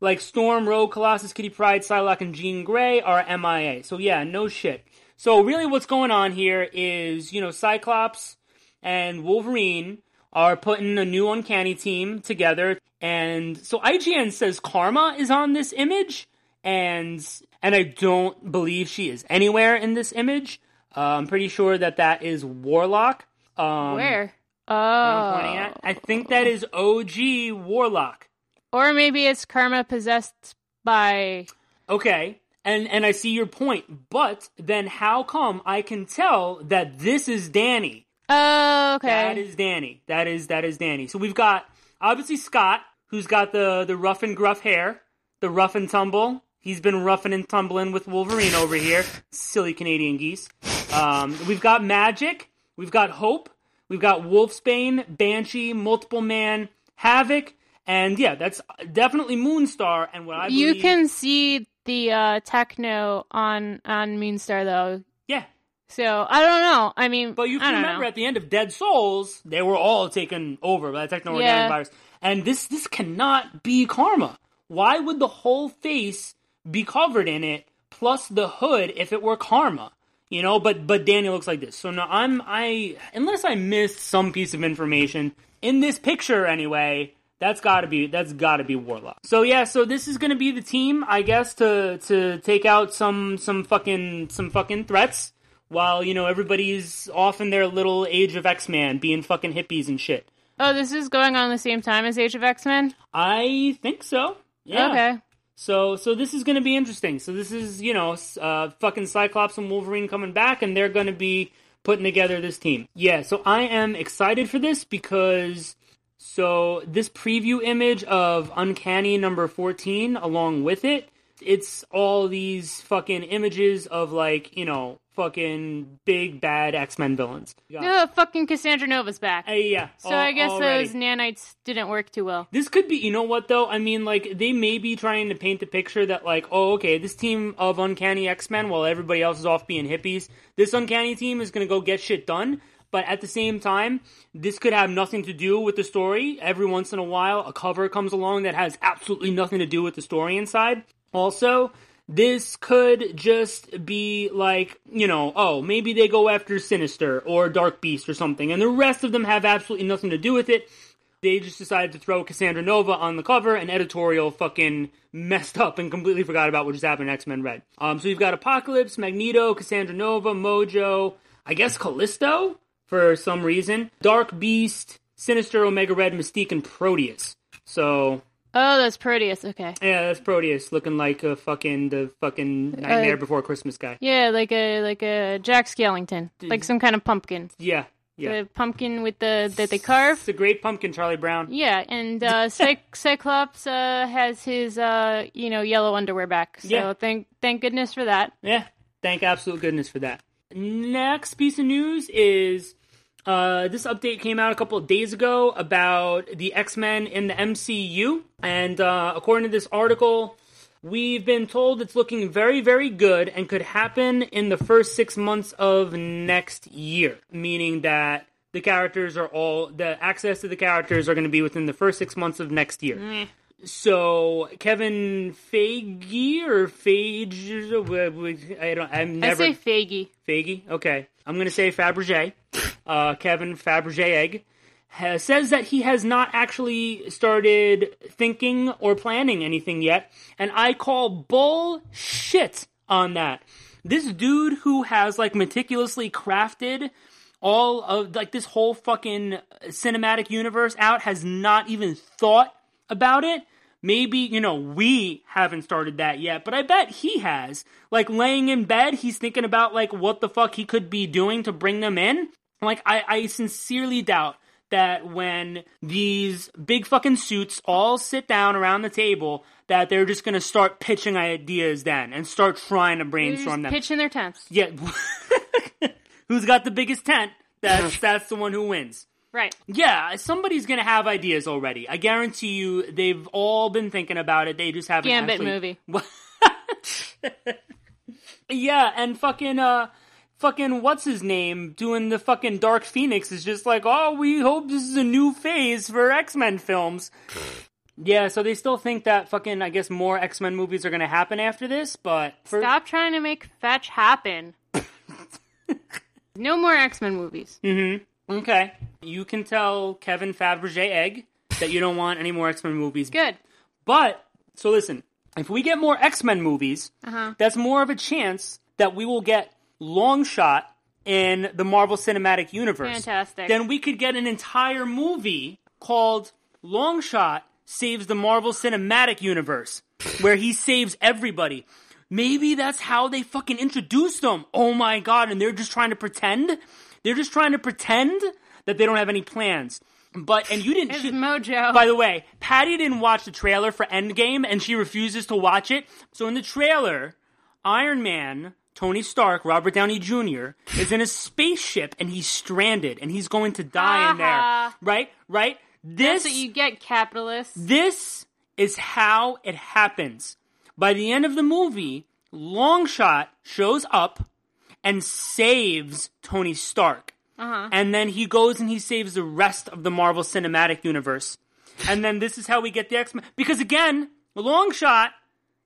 like Storm, Rogue, Colossus, Kitty Pryde, Psylocke, and Jean Grey are MIA. So yeah, no shit. So really, what's going on here is you know Cyclops and Wolverine are putting a new Uncanny team together, and so IGN says Karma is on this image, and and I don't believe she is anywhere in this image. Uh, I'm pretty sure that that is Warlock. Um, Where? Oh. at. I think that is OG Warlock. Or maybe it's karma possessed by. Okay. And and I see your point, but then how come I can tell that this is Dani? Oh, okay. That is Dani. That is that is Dani. So we've got obviously Scott, who's got the the rough and gruff hair, the rough and tumble. He's been roughing and tumbling with Wolverine over here. Silly Canadian geese. Um, we've got Magik. We've got Hope. We've got Wolfsbane, Banshee, Multiple Man, Havoc, and yeah, that's definitely Moonstar. And what I you can see the uh, techno on on Moonstar though. yeah. So I don't know. I mean, But you I can remember know. at the end of Dead Souls, they were all taken over by the techno organic Yeah. virus. And this this cannot be karma. Why would the whole face be covered in it plus the hood if it were karma? You know, but but Dani looks like this. So now I'm I unless I missed some piece of information in this picture anyway, that's gotta be that's gotta be Warlock. So yeah, so this is gonna be the team, I guess, to to take out some some fucking some fucking threats while, you know, everybody's off in their little age of X Man being fucking hippies and shit. Oh, this is going on the same time as Age of X Men. I think so. Yeah. Okay. So so this is going to be interesting. So this is you know uh, fucking Cyclops and Wolverine coming back, and they're going to be putting together this team. Yeah, so I am excited for this because so this preview image of Uncanny number 14 along with it, it's all these fucking images of like, you know, fucking big bad X-Men villains. Yeah, No, fucking Cassandra Nova's back. Hey, yeah. so al- I guess already. those nanites didn't work too well. This could be, you know what though? I mean, like, they may be trying to paint the picture that, like, oh, okay, this team of Uncanny X Men, while everybody else is off being hippies, this Uncanny team is gonna go get shit done. But at the same time, this could have nothing to do with the story. Every once in a while, a cover comes along that has absolutely nothing to do with the story inside. Also, this could just be like, you know, oh, maybe they go after Sinister or Dark Beast or something, and the rest of them have absolutely nothing to do with it they just decided to throw Cassandra Nova on the cover, and editorial fucking messed up and completely forgot about what just happened in X Men Red. Um, so you've got Apocalypse, Magneto, Cassandra Nova, Mojo, I guess Callisto for some reason, Dark Beast, Sinister, Omega Red, Mystique, and Proteus. So Oh, that's Proteus. Okay. yeah, that's Proteus looking like a fucking the fucking Nightmare Before Christmas guy. Yeah, like a like a Jack Skellington, like some kind of pumpkin. Yeah, yeah. The pumpkin with the that they carve. It's a great pumpkin, Charlie Brown. Yeah, and uh, <laughs> Cy- Cyclops uh, has his uh, you know yellow underwear back. So Yeah. thank thank goodness for that. Yeah, thank absolute goodness for that. Next piece of news is uh, this update came out a couple of days ago about the X Men in the MCU, and uh, according to this article, we've been told it's looking very, very good and could happen in the first six months of next year, meaning that the characters are all the access to the characters are going to be within the first six months of next year. So Kevin Feige or Feige, I don't. I'm never I say Faggy. Feige. Okay, I'm gonna say Fabergé. Uh, Kevin Fabergé Egg has, says that he has not actually started thinking or planning anything yet, and I call bullshit on that. This dude who has like meticulously crafted all of like this whole fucking cinematic universe out has not even thought about it. Maybe, you know, we haven't started that yet, but I bet he has. Like laying in bed, he's thinking about like what the fuck he could be doing to bring them in. Like I, I sincerely doubt that when these big fucking suits all sit down around the table, that they're just gonna start pitching ideas then and start trying to brainstorm them. pitching their tents. Yeah. <laughs> Who's got the biggest tent? That's that's the one who wins. Right. Yeah, somebody's gonna have ideas already. I guarantee you, they've all been thinking about it. They just haven't. Gambit actually... movie. <laughs> yeah, and fucking uh, fucking what's his name doing the fucking Dark Phoenix is just like, oh, we hope this is a new phase for X Men films. <laughs> yeah, so they still think that fucking I guess more X Men movies are gonna happen after this, but for... Stop trying to make fetch happen. <laughs> no more X Men movies. Okay, you can tell Kevin Fabergé Egg that you don't want any more X Men movies. Good. But so listen, if we get more X Men movies, Uh-huh. that's more of a chance that we will get Longshot in the Marvel Cinematic Universe. Fantastic. Then we could get an entire movie called Longshot Saves the Marvel Cinematic Universe, where he saves everybody. Maybe that's how they fucking introduced them. Oh my god, and they're just trying to pretend? They're just trying to pretend that they don't have any plans. But and you didn't she- Mojo. by the way, Patty didn't watch the trailer for Endgame and she refuses to watch it. So in the trailer, Iron Man, Tony Stark, Robert Downey Jr. is in a spaceship and he's stranded and he's going to die in there. Right? Right? This That's what you get, capitalists. this is how it happens. By the end of the movie, Longshot shows up and saves Tony Stark. Uh-huh. And then he goes and he saves the rest of the Marvel Cinematic Universe. And then this is how we get the X Men. Because again, Longshot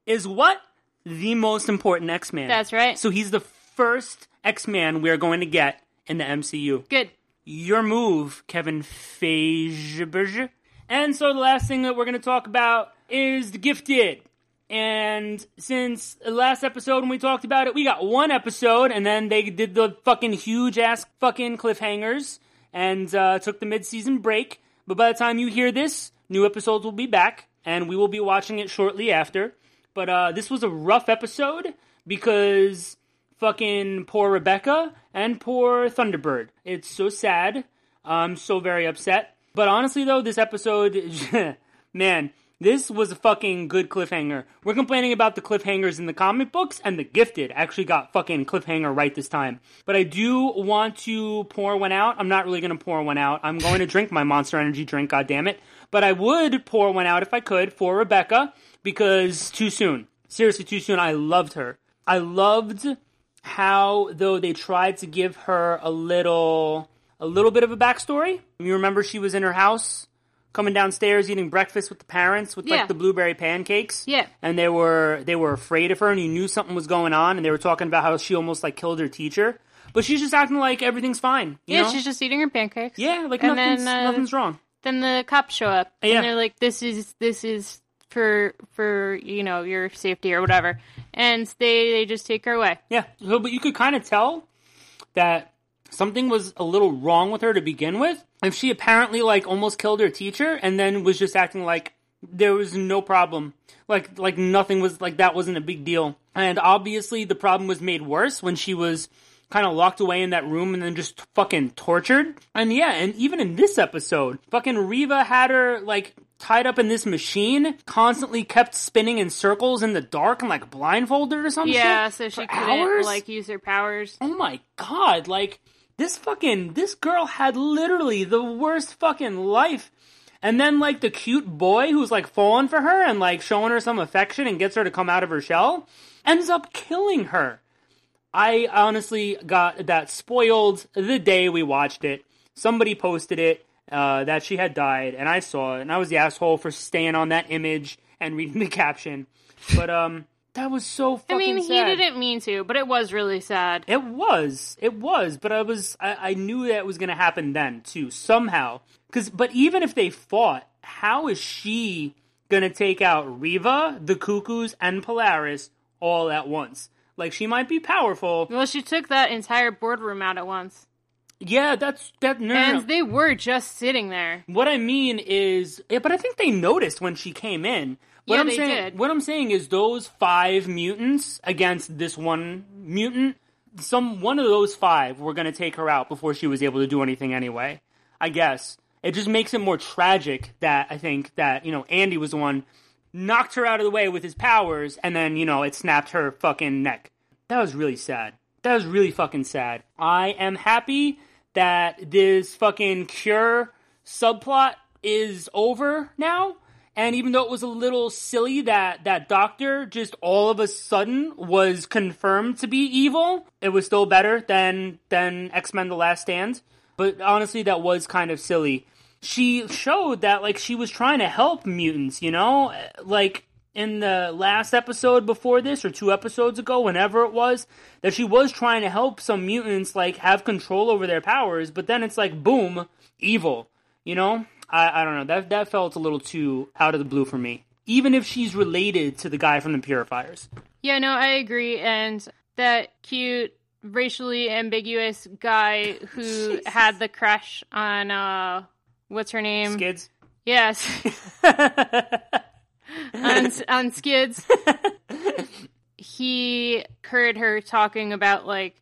is what? The most important X Man. That's right. So he's the first X Man we are going to get in the MCU Good. your move, Kevin Feige. And so the last thing that we're going to talk about is The Gifted. And since the last episode when we talked about it, we got one episode, and then they did the fucking huge ass fucking cliffhangers and uh, took the mid season break. But by the time you hear this, new episodes will be back, and we will be watching it shortly after. But uh, this was a rough episode because fucking poor Rebecca and poor Thunderbird. It's so sad. I'm so very upset. But honestly, though, this episode, <laughs> man, this was a fucking good cliffhanger. We're complaining about the cliffhangers in the comic books, and The Gifted actually got fucking cliffhanger right this time. But I do want to pour one out. I'm not really to pour one out. I'm going to drink my Monster Energy drink, God damn it. But I would pour one out if I could for Rebecca because too soon. Seriously, too soon. I loved her. I loved how though they tried to give her a little a little bit of a backstory. You remember she was in her house coming downstairs eating breakfast with the parents with Yeah. like the blueberry pancakes. Yeah. And they were they were afraid of her and you knew something was going on and they were talking about how she almost like killed her teacher. But she's just acting like everything's fine. You yeah, know? she's just eating her pancakes. Yeah, like and nothing's then, uh, nothing's wrong. Then the cops show up, Yeah. and they're like, "This is this is for for you know your safety or whatever," and they they just take her away. Yeah. So, but you could kind of tell that something was a little wrong with her to begin with. If she apparently like almost killed her teacher and then was just acting like there was no problem, like like nothing was like that wasn't a big deal. And obviously the problem was made worse when she was kind of locked away in that room and then just fucking tortured. And yeah, and even in this episode, fucking Reeva had her like tied up in this machine, constantly kept spinning in circles in the dark and like blindfolded or something. Yeah, so she couldn't hours? like use her powers. oh my god, like this fucking this girl had literally the worst fucking life. And then like the cute boy who's like falling for her and like showing her some affection and gets her to come out of her shell ends up killing her. I honestly got that spoiled the day we watched it. Somebody posted it uh, that she had died, and I saw it, and I was the asshole for staying on that image and reading the <laughs> caption. But um, that was so fucking I mean, sad. he didn't mean to, but it was really sad. It was. It was. But I was. I, I knew that was going to happen then too somehow. Because. But even if they fought, how is she going to take out Reeva, the Cuckoos, and Polaris all at once? Like she might be powerful. Well, she took that entire boardroom out at once, Yeah, that's that. No, no, no. and they were just sitting there. What I mean is, yeah, but I think they noticed when she came in. What Yeah, I'm saying, did. what I'm saying is those five mutants against this one mutant. Some one of those five were going to take her out before she was able to do anything anyway. I guess it just makes it more tragic that I think that you know Andy was the one knocked her out of the way with his powers, and then you know it snapped her fucking neck. That was really sad. That was really fucking sad. I am happy that this fucking cure subplot is over now. And even though it was a little silly that that doctor just all of a sudden was confirmed to be evil, it was still better than than X Men: The Last Stand. But honestly, that was kind of silly. She showed that like she was trying to help mutants, you know, like in the last episode before this or two episodes ago, whenever it was, that she was trying to help some mutants like have control over their powers, but then it's like boom, evil. You know? I, I don't know. That that felt a little too out of the blue for me. Even if she's related to the guy from the Purifiers. Yeah, no, I agree. And that cute, racially ambiguous guy who Jesus. <laughs> had the crush on uh, what's her name? Skids. Yes, <laughs> on, on Skids. <laughs> he heard her talking about like,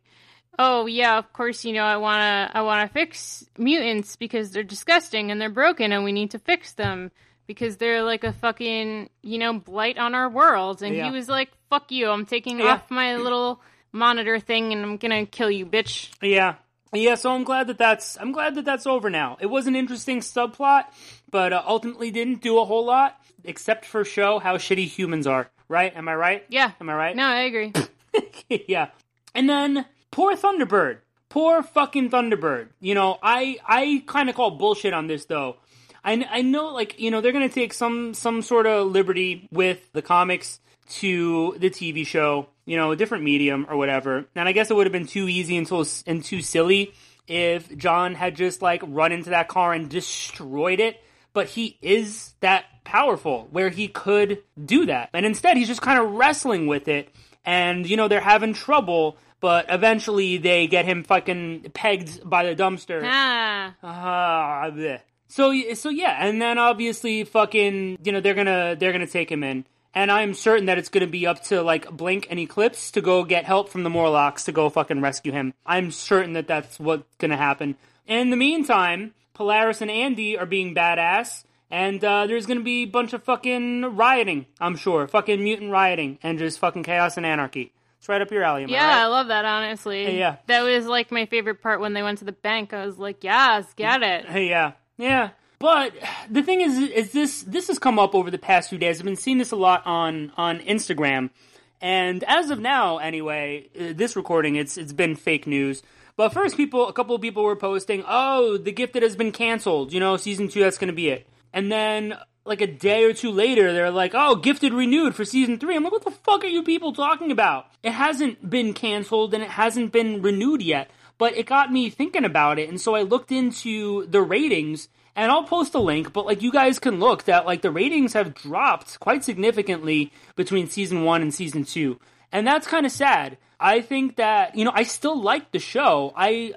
oh yeah, of course, you know, I wanna, I wanna fix mutants because they're disgusting and they're broken and we need to fix them because they're like a fucking, you know, blight on our world. And Yeah. he was like, fuck you, I'm taking Yeah. off my little monitor thing and I'm gonna kill you, bitch. Yeah. Yeah, so I'm glad that that's I'm glad that that's over now. It was an interesting subplot, but uh, ultimately didn't do a whole lot except for show how shitty humans are. Right? Am I right? Yeah. Am I right? No, I agree. <laughs> yeah. And then poor Thunderbird. Poor fucking Thunderbird. You know, I I kind of call bullshit on this though. I, I know like, you know, they're to take some some sort of liberty with the comics to the TV show, you know, a different medium or whatever. And I guess it would have been too easy until and too silly if John had just like run into that car and destroyed it. But he is that powerful where he could do that. And instead, he's just kind of wrestling with it. And, you know, they're having trouble, but eventually they get him fucking pegged by the dumpster. ah. Ah, bleh. so so yeah, and then obviously fucking you know they're gonna they're gonna take him in, and I'm certain that it's going to be up to like Blink and Eclipse to go get help from the Morlocks to go fucking rescue him. I'm certain that that's what's going to happen. In the meantime, Polaris and Andy are being badass, and uh, there's going to be a bunch of fucking rioting. I'm sure, fucking mutant rioting, and just fucking chaos and anarchy. It's right up your alley. Yeah, right? I love that honestly. Hey, yeah. That was like my favorite part when they went to the bank. I was like, yes, get it. Hey, yeah, yeah. But the thing is, is this this has come up over the past few days. I've been seeing this a lot on on Instagram, and as of now, anyway, uh, this recording it's it's been fake news. But first, people, a couple of people were posting, "Oh, The Gifted has been canceled. You know, season two, that's going to be it." And then, like a day or two later, they're like, "Oh, Gifted renewed for season three. I'm like, "What the fuck are you people talking about? It hasn't been canceled and it hasn't been renewed yet." But it got me thinking about it, and so I looked into the ratings and I'll post a link, but like you guys can look that like the ratings have dropped quite significantly between season one and season two. And that's kind of sad. I think that, you know, I still like the show. I,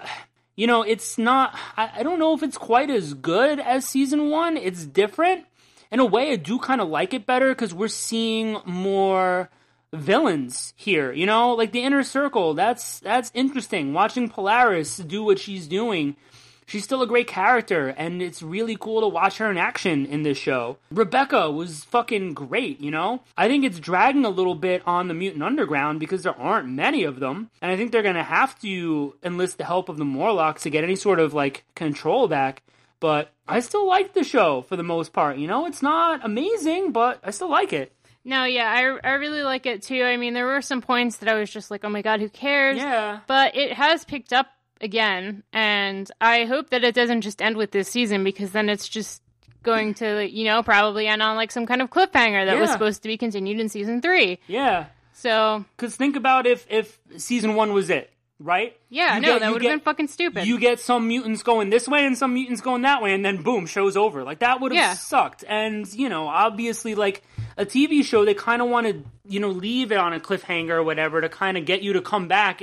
you know, it's not, I, I don't know if it's quite as good as season one. It's different. In a way, I do kind of like it better because we're seeing more villains here, you know, like the inner circle. That's that's interesting. Watching Polaris do what she's doing. She's still a great character, and it's really cool to watch her in action in this show. Rebecca was fucking great, you know? I think it's dragging a little bit on the Mutant Underground because there aren't many of them, and I think they're gonna have to enlist the help of the Morlocks to get any sort of, like, control back. But I still like the show for the most part, you know? It's not amazing, but I still like it. No, yeah, I, I really like it too. I mean, there were some points that I was just like, oh my god, who cares? Yeah. But it has picked up again, and I hope that it doesn't just end with this season because then it's just going to, you know, probably end on like some kind of cliffhanger that was supposed to be continued in season three. Yeah. So, Because think about if if season one was it, right? yeah, You no, get- that would have been fucking stupid. You get some mutants going this way and some mutants going that way, and then boom, show's over. Like that would have Yeah. sucked. And you know, obviously, like a TV show, they kind of want to you know leave it on a cliffhanger or whatever to kind of get you to come back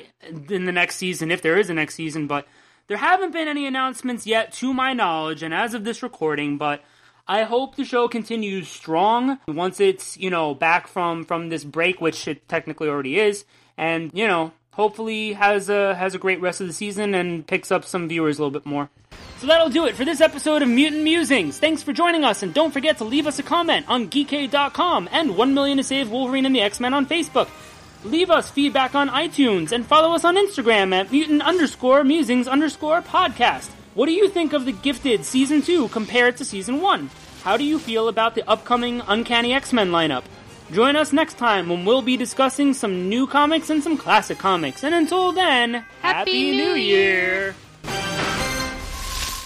in the next season if there is a next season. But there haven't been any announcements yet, to my knowledge, and as of this recording, but. I hope the show continues strong once it's, you know, back from from this break, which it technically already is, and you know, hopefully has a has a great rest of the season and picks up some viewers a little bit more. So that'll do it for this episode of Mutant Musings. Thanks for joining us, and don't forget to leave us a comment on geekade.com and 1 million to save Wolverine and the X-Men on Facebook. Leave us feedback on iTunes and follow us on Instagram at mutant underscore musings underscore podcast. What do you think of the Gifted Season 2 compared to Season 1? How do you feel about the upcoming Uncanny X-Men lineup? Join us next time when we'll be discussing some new comics and some classic comics. And until then, Happy New Year.